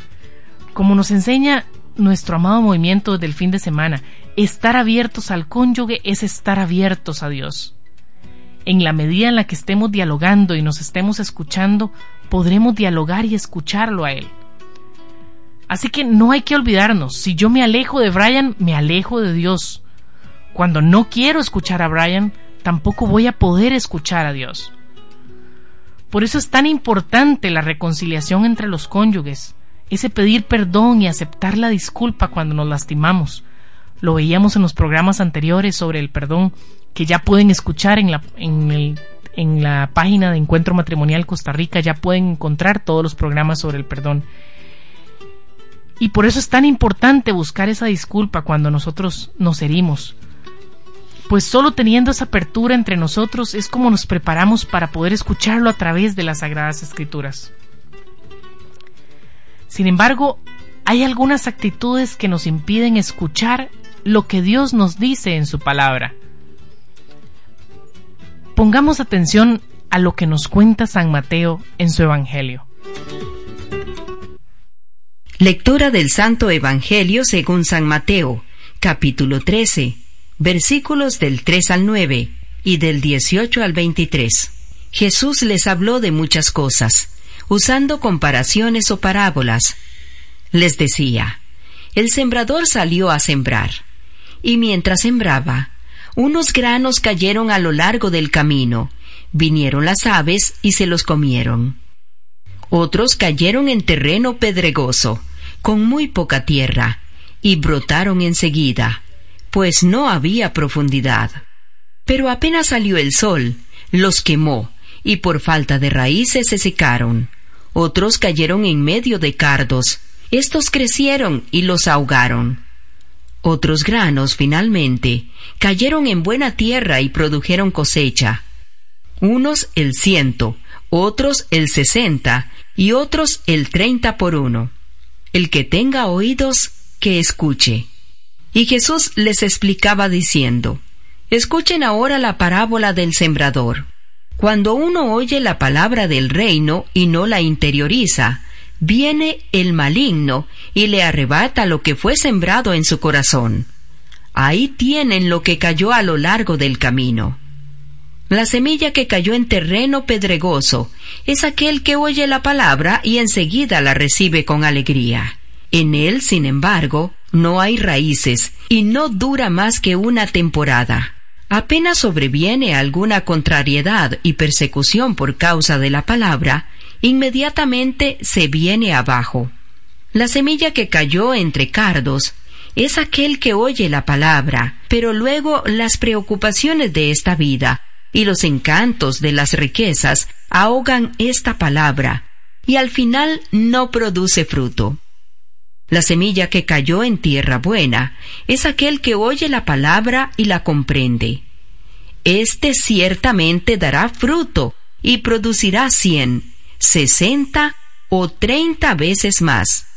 Speaker 4: (clears throat) Como nos enseña nuestro amado movimiento del fin de semana, estar abiertos al cónyuge es estar abiertos a Dios. En la medida en la que estemos dialogando y nos estemos escuchando, podremos dialogar y escucharlo a él. Así que no hay que olvidarnos, si yo me alejo de Brian, me alejo de Dios. Cuando no quiero escuchar a Brian, tampoco voy a poder escuchar a Dios. Por eso es tan importante la reconciliación entre los cónyuges, ese pedir perdón y aceptar la disculpa cuando nos lastimamos. Lo veíamos en los programas anteriores sobre el perdón que ya pueden escuchar en, la, en el en la página de Encuentro Matrimonial Costa Rica ya pueden encontrar todos los programas sobre el perdón. Y por eso es tan importante buscar esa disculpa cuando nosotros nos herimos. Pues solo teniendo esa apertura entre nosotros es como nos preparamos para poder escucharlo a través de las Sagradas Escrituras. Sin embargo, hay algunas actitudes que nos impiden escuchar lo que Dios nos dice en su palabra. Pongamos atención a lo que nos cuenta San Mateo en su Evangelio.
Speaker 1: Lectura del Santo Evangelio según San Mateo, capítulo 13, versículos del 3 al 9 y del 18 al 23. Jesús les habló de muchas cosas, usando comparaciones o parábolas. Les decía, el sembrador salió a sembrar, y mientras sembraba, unos granos cayeron a lo largo del camino, vinieron las aves y se los comieron. Otros cayeron en terreno pedregoso, con muy poca tierra, y brotaron enseguida, pues no había profundidad. Pero apenas salió el sol, los quemó, y por falta de raíces se secaron. Otros cayeron en medio de cardos, estos crecieron y los ahogaron. Otros granos, finalmente, cayeron en buena tierra y produjeron cosecha. Unos el ciento, otros el sesenta y otros el treinta por uno. El que tenga oídos, que escuche. Y Jesús les explicaba diciendo, Escuchen ahora la parábola del sembrador. Cuando uno oye la palabra del reino y no la interioriza, viene el maligno y le arrebata lo que fue sembrado en su corazón. Ahí tienen lo que cayó a lo largo del camino. La semilla que cayó en terreno pedregoso es aquel que oye la palabra y enseguida la recibe con alegría. En él, sin embargo, no hay raíces y no dura más que una temporada. Apenas sobreviene alguna contrariedad y persecución por causa de la palabra, inmediatamente se viene abajo. La semilla que cayó entre cardos es aquel que oye la palabra, pero luego las preocupaciones de esta vida y los encantos de las riquezas ahogan esta palabra, y al final no produce fruto. La semilla que cayó en tierra buena es aquel que oye la palabra y la comprende. Este ciertamente dará fruto y producirá cien, sesenta o treinta veces más.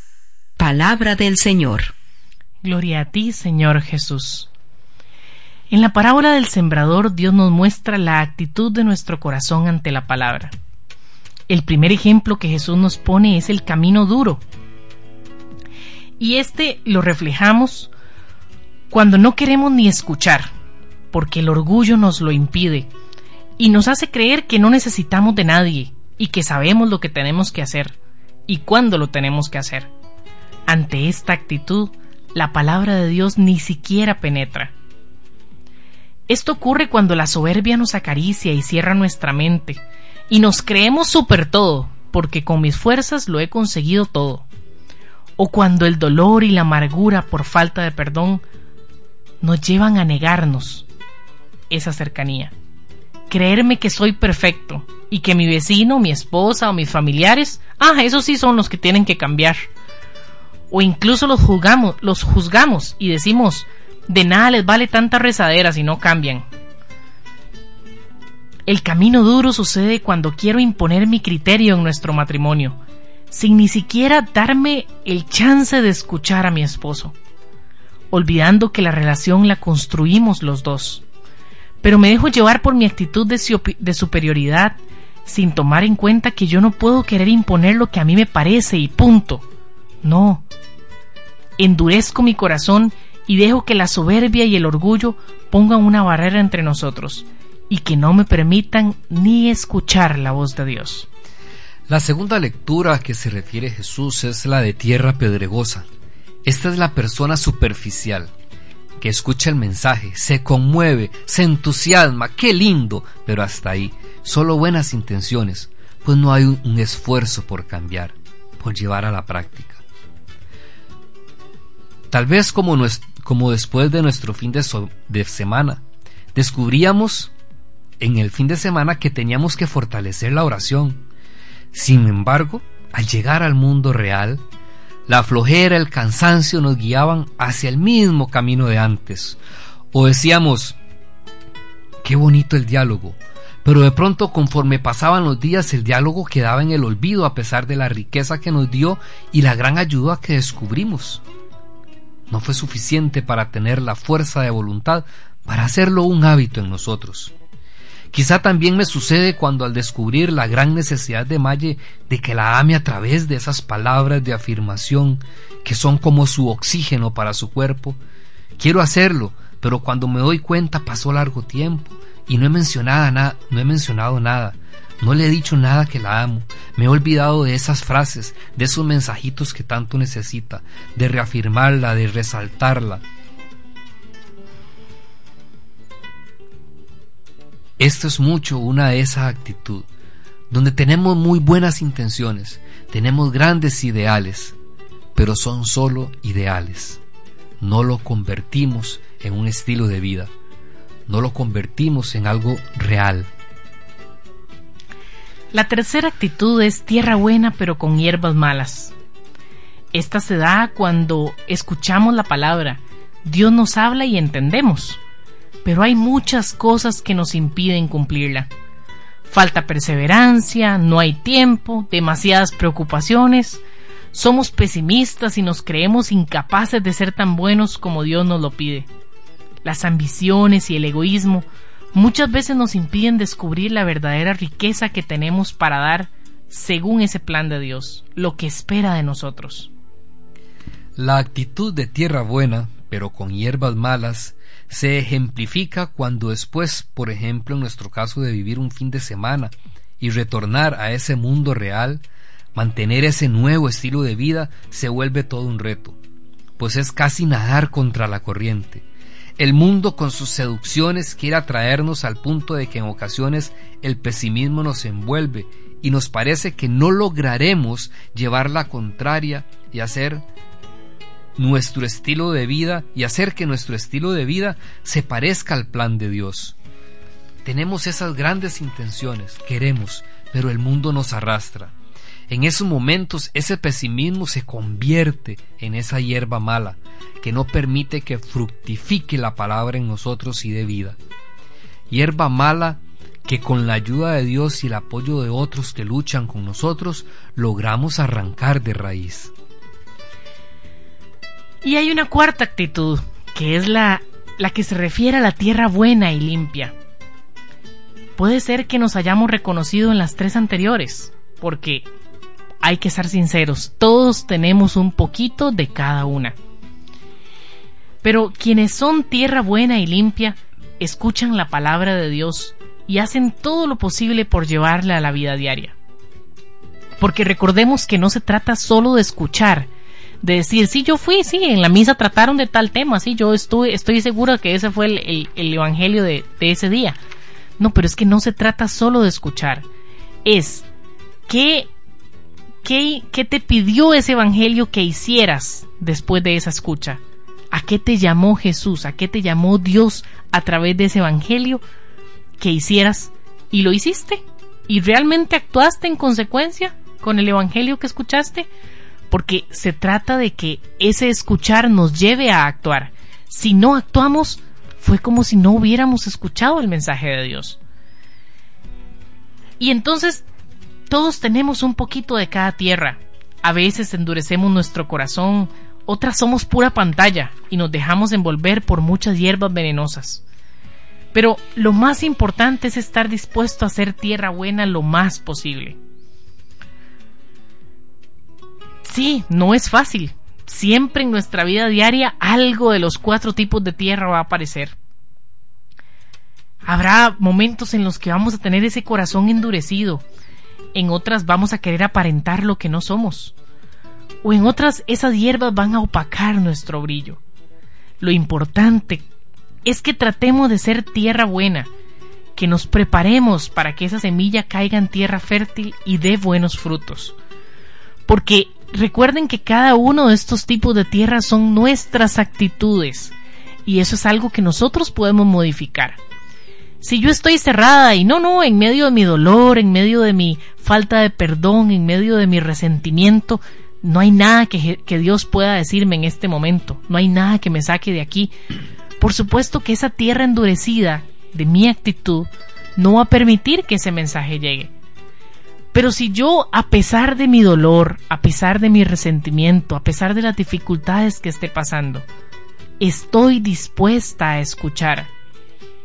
Speaker 1: Palabra del Señor.
Speaker 4: Gloria a ti, Señor Jesús. En la parábola del sembrador Dios nos muestra la actitud de nuestro corazón ante la palabra. El primer ejemplo que Jesús nos pone es el camino duro, y este lo reflejamos cuando no queremos ni escuchar, porque el orgullo nos lo impide y nos hace creer que no necesitamos de nadie y que sabemos lo que tenemos que hacer y cuándo lo tenemos que hacer. Ante esta actitud, la palabra de Dios ni siquiera penetra. Esto ocurre cuando la soberbia nos acaricia y cierra nuestra mente, y nos creemos super todo, porque con mis fuerzas lo he conseguido todo o cuando el dolor y la amargura por falta de perdón nos llevan a negarnos esa cercanía. Creerme que soy perfecto y que mi vecino, mi esposa o mis familiares, ah, esos sí son los que tienen que cambiar. O incluso los juzgamos, los juzgamos y decimos, de nada les vale tanta rezadera si no cambian. El camino duro sucede cuando quiero imponer mi criterio en nuestro matrimonio sin ni siquiera darme el chance de escuchar a mi esposo, olvidando que la relación la construimos los dos. Pero me dejo llevar por mi actitud de, superioridad, sin tomar en cuenta que yo no puedo querer imponer lo que a mí me parece y punto. No. Endurezco mi corazón y dejo que la soberbia y el orgullo pongan una barrera entre nosotros y que no me permitan ni escuchar la voz de Dios.
Speaker 3: La segunda lectura a que se refiere Jesús es la de tierra pedregosa. Esta es la persona superficial, que escucha el mensaje, se conmueve, se entusiasma, qué lindo, pero hasta ahí, solo buenas intenciones, pues no hay un, esfuerzo por cambiar, por llevar a la práctica. Tal vez como, como después de nuestro fin de, de semana, descubríamos en el fin de semana que teníamos que fortalecer la oración, sin embargo, al llegar al mundo real, la flojera, el cansancio nos guiaban hacia el mismo camino de antes. O decíamos, qué bonito el diálogo, pero de pronto conforme pasaban los días el diálogo quedaba en el olvido a pesar de la riqueza que nos dio y la gran ayuda que descubrimos. No fue suficiente para tener la fuerza de voluntad para hacerlo un hábito en nosotros. Quizá también me sucede cuando al descubrir la gran necesidad de Maye de que la ame a través de esas palabras de afirmación que son como su oxígeno para su cuerpo, quiero hacerlo, pero cuando me doy cuenta pasó largo tiempo y no he mencionado nada, no he mencionado nada, no le he dicho nada que la amo, me he olvidado de esas frases, de esos mensajitos que tanto necesita, de reafirmarla, de resaltarla, Esto es mucho una de esa actitud, donde tenemos muy buenas intenciones, tenemos grandes ideales, pero son solo ideales. No lo convertimos en un estilo de vida, no lo convertimos en algo real.
Speaker 4: La tercera actitud es tierra buena pero con hierbas malas. Esta se da cuando escuchamos la palabra, Dios nos habla y entendemos pero hay muchas cosas que nos impiden cumplirla. Falta perseverancia, no hay tiempo, demasiadas preocupaciones, Somos pesimistas y nos creemos incapaces de ser tan buenos como Dios nos lo pide. Las ambiciones y el egoísmo muchas veces nos impiden descubrir la verdadera riqueza que tenemos para dar según ese plan de Dios, lo que espera de nosotros.
Speaker 3: La actitud de tierra buena, pero con hierbas malas, se ejemplifica cuando después, por ejemplo, en nuestro caso de vivir un fin de semana y retornar a ese mundo real, mantener ese nuevo estilo de vida se vuelve todo un reto, pues es casi nadar contra la corriente. El mundo con sus seducciones quiere atraernos al punto de que en ocasiones el pesimismo nos envuelve y nos parece que no lograremos llevar la contraria y hacer nuestro estilo de vida y hacer que nuestro estilo de vida se parezca al plan de Dios. Tenemos esas grandes intenciones, queremos, pero el mundo nos arrastra. En esos momentos ese pesimismo se convierte en esa hierba mala que no permite que fructifique la palabra en nosotros y de vida. Hierba mala que con la ayuda de Dios y el apoyo de otros que luchan con nosotros logramos arrancar de raíz.
Speaker 4: Y hay una cuarta actitud, que es la, la que se refiere a la tierra buena y limpia. Puede ser que nos hayamos reconocido en las tres anteriores, porque hay que ser sinceros, todos tenemos un poquito de cada una. Pero quienes son tierra buena y limpia, escuchan la palabra de Dios y hacen todo lo posible por llevarla a la vida diaria. Porque recordemos que no se trata solo de escuchar, de decir, sí, yo fui, sí, en la misa trataron de tal tema, sí, yo estuve, estoy segura que ese fue el, evangelio de, de, ese día. No, pero es que no se trata solo de escuchar, es qué, qué, qué te pidió ese evangelio que hicieras después de esa escucha. ¿A qué te llamó Jesús? ¿A qué te llamó Dios a través de ese evangelio que hicieras? Y lo hiciste. ¿Y realmente actuaste en consecuencia con el evangelio que escuchaste? Porque se trata de que ese escuchar nos lleve a actuar. Si no actuamos, fue como si no hubiéramos escuchado el mensaje de Dios. Y entonces, todos tenemos un poquito de cada tierra. A veces endurecemos nuestro corazón, otras somos pura pantalla y nos dejamos envolver por muchas hierbas venenosas. Pero lo más importante es estar dispuesto a hacer tierra buena lo más posible. Sí, no es fácil. Siempre en nuestra vida diaria algo de los cuatro tipos de tierra va a aparecer. Habrá momentos en los que vamos a tener ese corazón endurecido, en otras vamos a querer aparentar lo que no somos, o en otras esas hierbas van a opacar nuestro brillo. Lo importante es que tratemos de ser tierra buena, que nos preparemos para que esa semilla caiga en tierra fértil y dé buenos frutos. Porque Recuerden que cada uno de estos tipos de tierra son nuestras actitudes y eso es algo que nosotros podemos modificar. Si yo estoy cerrada y no, no, en medio de mi dolor, en medio de mi falta de perdón, en medio de mi resentimiento, no hay nada que, que Dios pueda decirme en este momento, no hay nada que me saque de aquí. Por supuesto que esa tierra endurecida de mi actitud no va a permitir que ese mensaje llegue. Pero si yo, a pesar de mi dolor, a pesar de mi resentimiento, a pesar de las dificultades que esté pasando, estoy dispuesta a escuchar,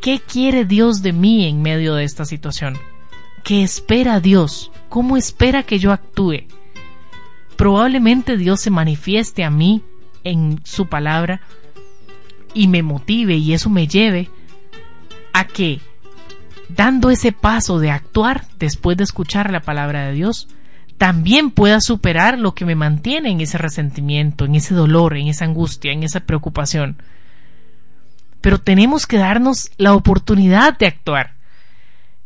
Speaker 4: ¿qué quiere Dios de mí en medio de esta situación? ¿Qué espera Dios? ¿Cómo espera que yo actúe? Probablemente Dios se manifieste a mí en su palabra y me motive y eso me lleve a que dando ese paso de actuar después de escuchar la palabra de Dios, también pueda superar lo que me mantiene en ese resentimiento, en ese dolor, en esa angustia, en esa preocupación. Pero tenemos que darnos la oportunidad de actuar.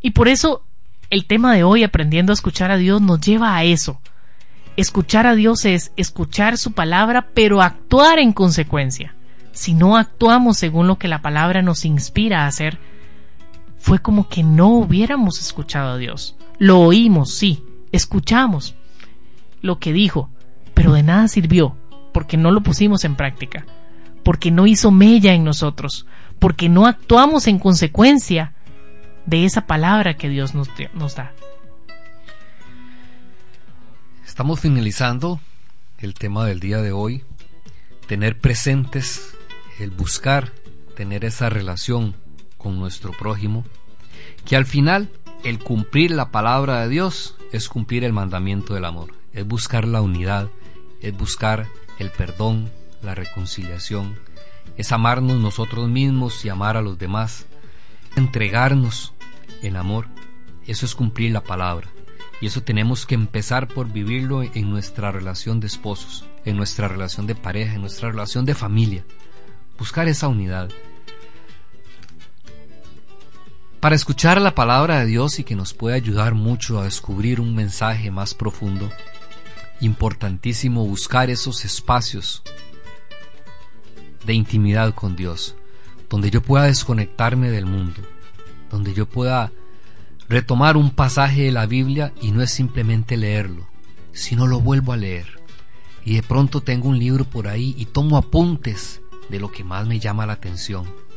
Speaker 4: Y por eso el tema de hoy, aprendiendo a escuchar a Dios, nos lleva a eso. Escuchar a Dios es escuchar su palabra, pero actuar en consecuencia. Si no actuamos según lo que la palabra nos inspira a hacer, fue como que no hubiéramos escuchado a Dios. Lo oímos, sí, escuchamos lo que dijo, pero de nada sirvió porque no lo pusimos en práctica, porque no hizo mella en nosotros, porque no actuamos en consecuencia de esa palabra que Dios nos, nos da.
Speaker 3: Estamos finalizando el tema del día de hoy, tener presentes el buscar tener esa relación con nuestro prójimo, que al final el cumplir la palabra de Dios es cumplir el mandamiento del amor, es buscar la unidad, es buscar el perdón, la reconciliación, es amarnos nosotros mismos y amar a los demás, entregarnos en amor, eso es cumplir la palabra. Y eso tenemos que empezar por vivirlo en nuestra relación de esposos, en nuestra relación de pareja, en nuestra relación de familia. Buscar esa unidad. Para escuchar la palabra de Dios y que nos pueda ayudar mucho a descubrir un mensaje más profundo, importantísimo buscar esos espacios de intimidad con Dios, donde yo pueda desconectarme del mundo, donde yo pueda retomar un pasaje de la Biblia y no es simplemente leerlo, sino lo vuelvo a leer. Y de pronto tengo un libro por ahí y tomo apuntes de lo que más me llama la atención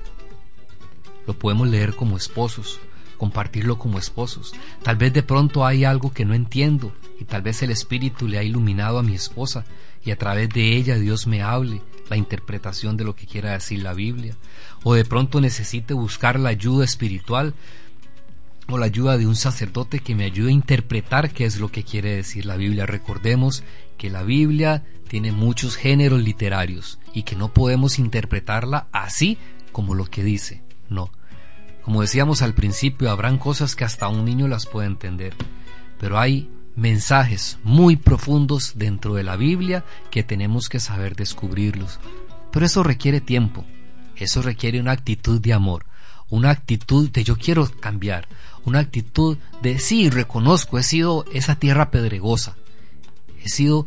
Speaker 3: lo podemos leer como esposos, compartirlo como esposos. Tal vez de pronto hay algo que no entiendo y tal vez el Espíritu le ha iluminado a mi esposa y a través de ella Dios me hable la interpretación de lo que quiera decir la Biblia. O de pronto necesite buscar la ayuda espiritual o la ayuda de un sacerdote que me ayude a interpretar qué es lo que quiere decir la Biblia. Recordemos que la Biblia tiene muchos géneros literarios y que no podemos interpretarla así como lo que dice. No. Como decíamos al principio, habrán cosas que hasta un niño las puede entender, pero hay mensajes muy profundos dentro de la Biblia que tenemos que saber descubrirlos. Pero eso requiere tiempo, eso requiere una actitud de amor, una actitud de yo quiero cambiar, una actitud de sí, reconozco, he sido esa tierra pedregosa, he sido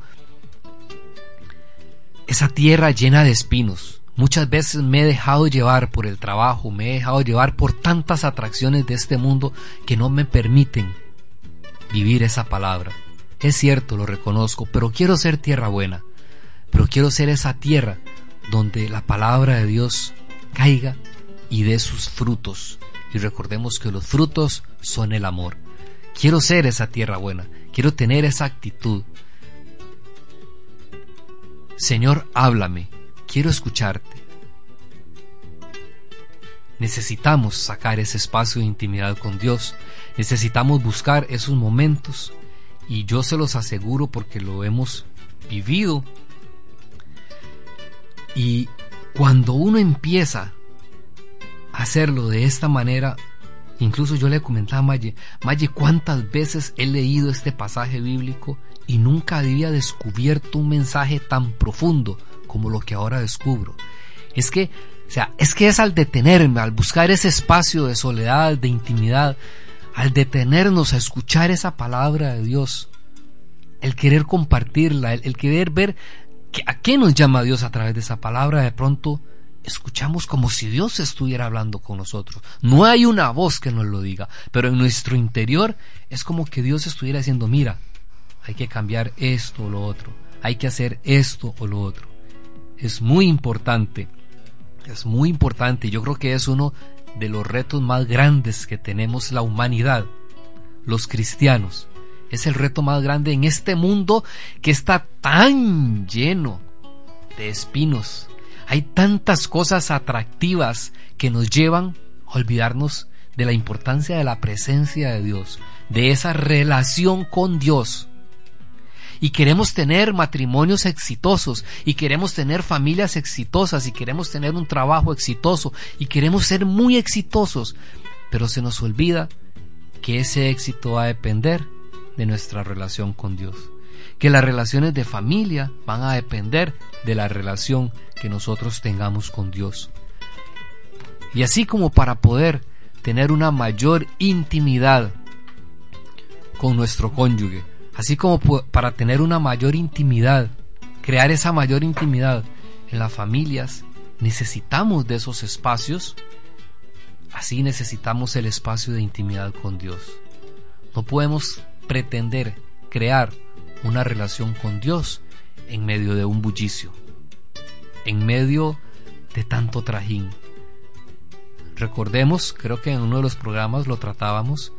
Speaker 3: esa tierra llena de espinos, Muchas veces me he dejado llevar por el trabajo, me he dejado llevar por tantas atracciones de este mundo que no me permiten vivir esa palabra. Es cierto, lo reconozco, pero quiero ser tierra buena, pero quiero ser esa tierra donde la palabra de Dios caiga y dé sus frutos. Y recordemos que los frutos son el amor. Quiero ser esa tierra buena, quiero tener esa actitud. Señor, háblame, quiero escucharte. Necesitamos sacar ese espacio de intimidad con Dios, necesitamos buscar esos momentos y yo se los aseguro porque lo hemos vivido. Y cuando uno empieza a hacerlo de esta manera, incluso yo le comentaba a Maye, Maye, ¿cuántas veces he leído este pasaje bíblico y nunca había descubierto un mensaje tan profundo como lo que ahora descubro. Es que, o sea, es que es al detenerme, al buscar ese espacio de soledad, de intimidad, al detenernos a escuchar esa palabra de Dios, el querer compartirla, el, querer ver a qué nos llama Dios a través de esa palabra, de pronto escuchamos como si Dios estuviera hablando con nosotros. No hay una voz que nos lo diga, pero en nuestro interior es como que Dios estuviera diciendo, mira, hay que cambiar esto o lo otro, hay que hacer esto o lo otro es muy importante. Es muy importante. Yo creo que es uno de los retos más grandes que tenemos la humanidad, los cristianos. Es el reto más grande en este mundo que está tan lleno de espinos. Hay tantas cosas atractivas que nos llevan a olvidarnos de la importancia de la presencia de Dios, de esa relación con Dios y queremos tener matrimonios exitosos y queremos tener familias exitosas y queremos tener un trabajo exitoso y queremos ser muy exitosos, pero se nos olvida que ese éxito va a depender de nuestra relación con Dios, que las relaciones de familia van a depender de la relación que nosotros tengamos con Dios. Y así como para poder tener una mayor intimidad con nuestro cónyuge, así como para tener una mayor intimidad, crear esa mayor intimidad en las familias, necesitamos de esos espacios, así necesitamos el espacio de intimidad con Dios. No podemos pretender crear una relación con Dios en medio de un bullicio, en medio de tanto trajín. Recordemos, creo que en uno de los programas lo tratábamos,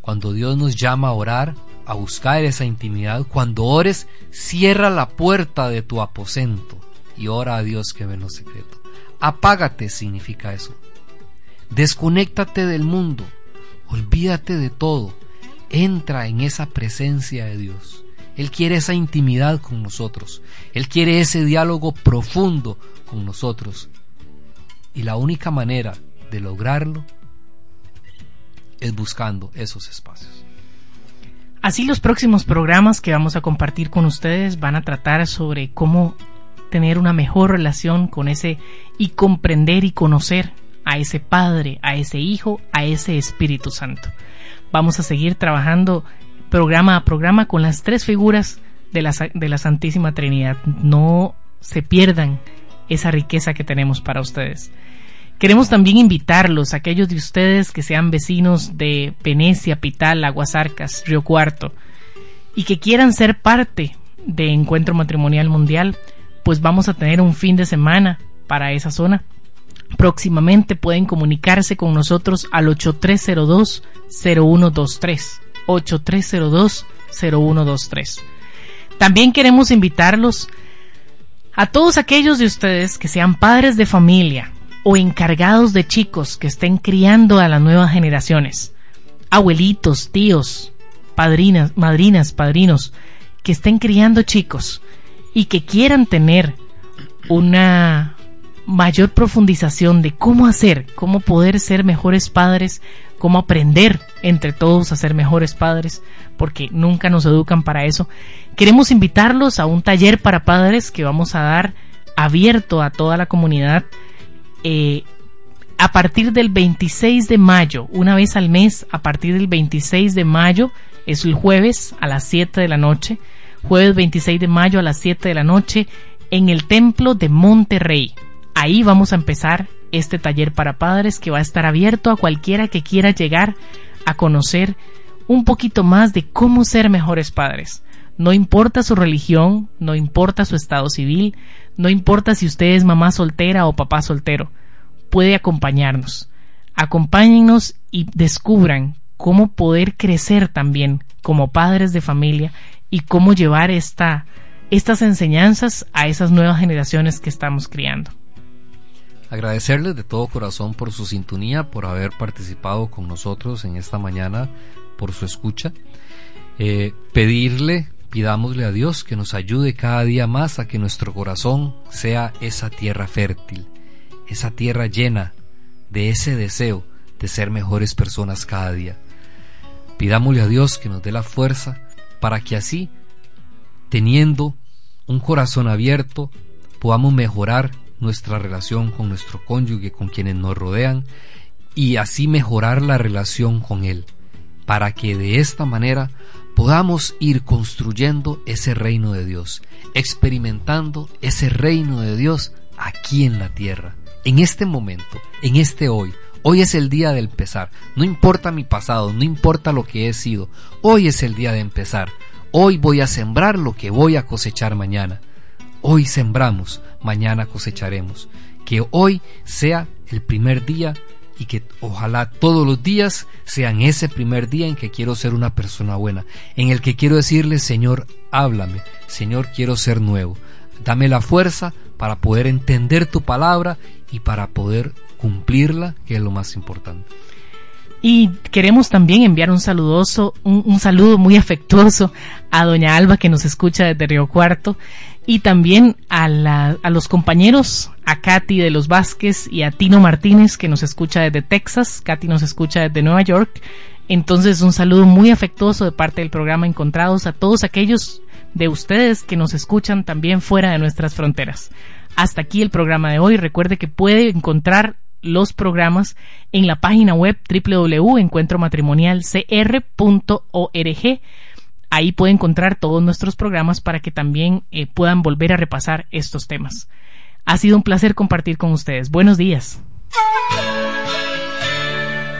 Speaker 3: cuando Dios nos llama a orar, a buscar esa intimidad, cuando ores, cierra la puerta de tu aposento y ora a Dios que ve en lo secreto. Apágate significa eso. Desconéctate del mundo, olvídate de todo, entra en esa presencia de Dios. Él quiere esa intimidad con nosotros, Él quiere ese diálogo profundo con nosotros. Y la única manera de lograrlo es buscando esos espacios.
Speaker 4: Así los próximos programas que vamos a compartir con ustedes van a tratar sobre cómo tener una mejor relación con ese y comprender y conocer a ese Padre, a ese Hijo, a ese Espíritu Santo. Vamos a seguir trabajando programa a programa con las tres figuras de la, de la Santísima Trinidad. No se pierdan esa riqueza que tenemos para ustedes. Queremos también invitarlos, aquellos de ustedes que sean vecinos de Venecia, Pital, Aguasarcas, Río Cuarto, y que quieran ser parte de Encuentro Matrimonial Mundial, pues vamos a tener un fin de semana para esa zona. Próximamente pueden comunicarse con nosotros al 8302-0123. 8302-0123. También queremos invitarlos a todos aquellos de ustedes que sean padres de familia, o encargados de chicos que estén criando a las nuevas generaciones, abuelitos, tíos, padrinas, madrinas, padrinos, que estén criando chicos y que quieran tener una mayor profundización de cómo hacer, cómo poder ser mejores padres, cómo aprender entre todos a ser mejores padres, porque nunca nos educan para eso. Queremos invitarlos a un taller para padres que vamos a dar abierto a toda la comunidad eh, a partir del 26 de mayo, una vez al mes, a partir del 26 de mayo, es el jueves a las 7 de la noche, jueves 26 de mayo a las 7 de la noche, en el Templo de Monterrey. Ahí vamos a empezar este taller para padres que va a estar abierto a cualquiera que quiera llegar a conocer un poquito más de cómo ser mejores padres. No importa su religión, no importa su estado civil, no importa si usted es mamá soltera o papá soltero, puede acompañarnos. Acompáñennos y descubran cómo poder crecer también como padres de familia y cómo llevar esta, estas enseñanzas a esas nuevas generaciones que estamos criando.
Speaker 3: Agradecerles de todo corazón por su sintonía, por haber participado con nosotros en esta mañana, por su escucha. Eh, pedirle Pidámosle a Dios que nos ayude cada día más a que nuestro corazón sea esa tierra fértil, esa tierra llena de ese deseo de ser mejores personas cada día. Pidámosle a Dios que nos dé la fuerza para que así, teniendo un corazón abierto, podamos mejorar nuestra relación con nuestro cónyuge, con quienes nos rodean, y así mejorar la relación con Él, para que de esta manera podamos ir construyendo ese reino de Dios, experimentando ese reino de Dios aquí en la tierra, en este momento, en este hoy. Hoy es el día de empezar. No importa mi pasado, no importa lo que he sido. Hoy es el día de empezar. Hoy voy a sembrar lo que voy a cosechar mañana. Hoy sembramos, mañana cosecharemos. Que hoy sea el primer día y que ojalá todos los días sean ese primer día en que quiero ser una persona buena, en el que quiero decirle, Señor, háblame, Señor, quiero ser nuevo. Dame la fuerza para poder entender tu palabra y para poder cumplirla, que es lo más importante.
Speaker 4: Y queremos también enviar un saludoso, un, saludo muy afectuoso a doña Alba que nos escucha desde Río Cuarto y también a, a los compañeros, a Katy de los Vázquez y a Tino Martínez que nos escucha desde Texas, Katy nos escucha desde Nueva York. Entonces un saludo muy afectuoso de parte del programa Encontrados a todos aquellos de ustedes que nos escuchan también fuera de nuestras fronteras. Hasta aquí el programa de hoy. Recuerde que puede encontrar los programas en la página web www.encuentromatrimonialcr.org Ahí puede encontrar todos nuestros programas para que también eh, puedan volver a repasar estos temas. Ha sido un placer compartir con ustedes. Buenos días.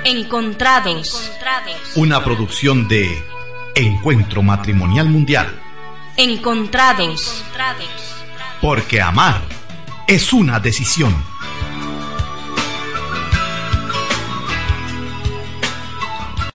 Speaker 6: Encontrados.
Speaker 2: Una producción de Encuentro Matrimonial Mundial.
Speaker 6: Encontrados.
Speaker 2: Porque amar es una decisión.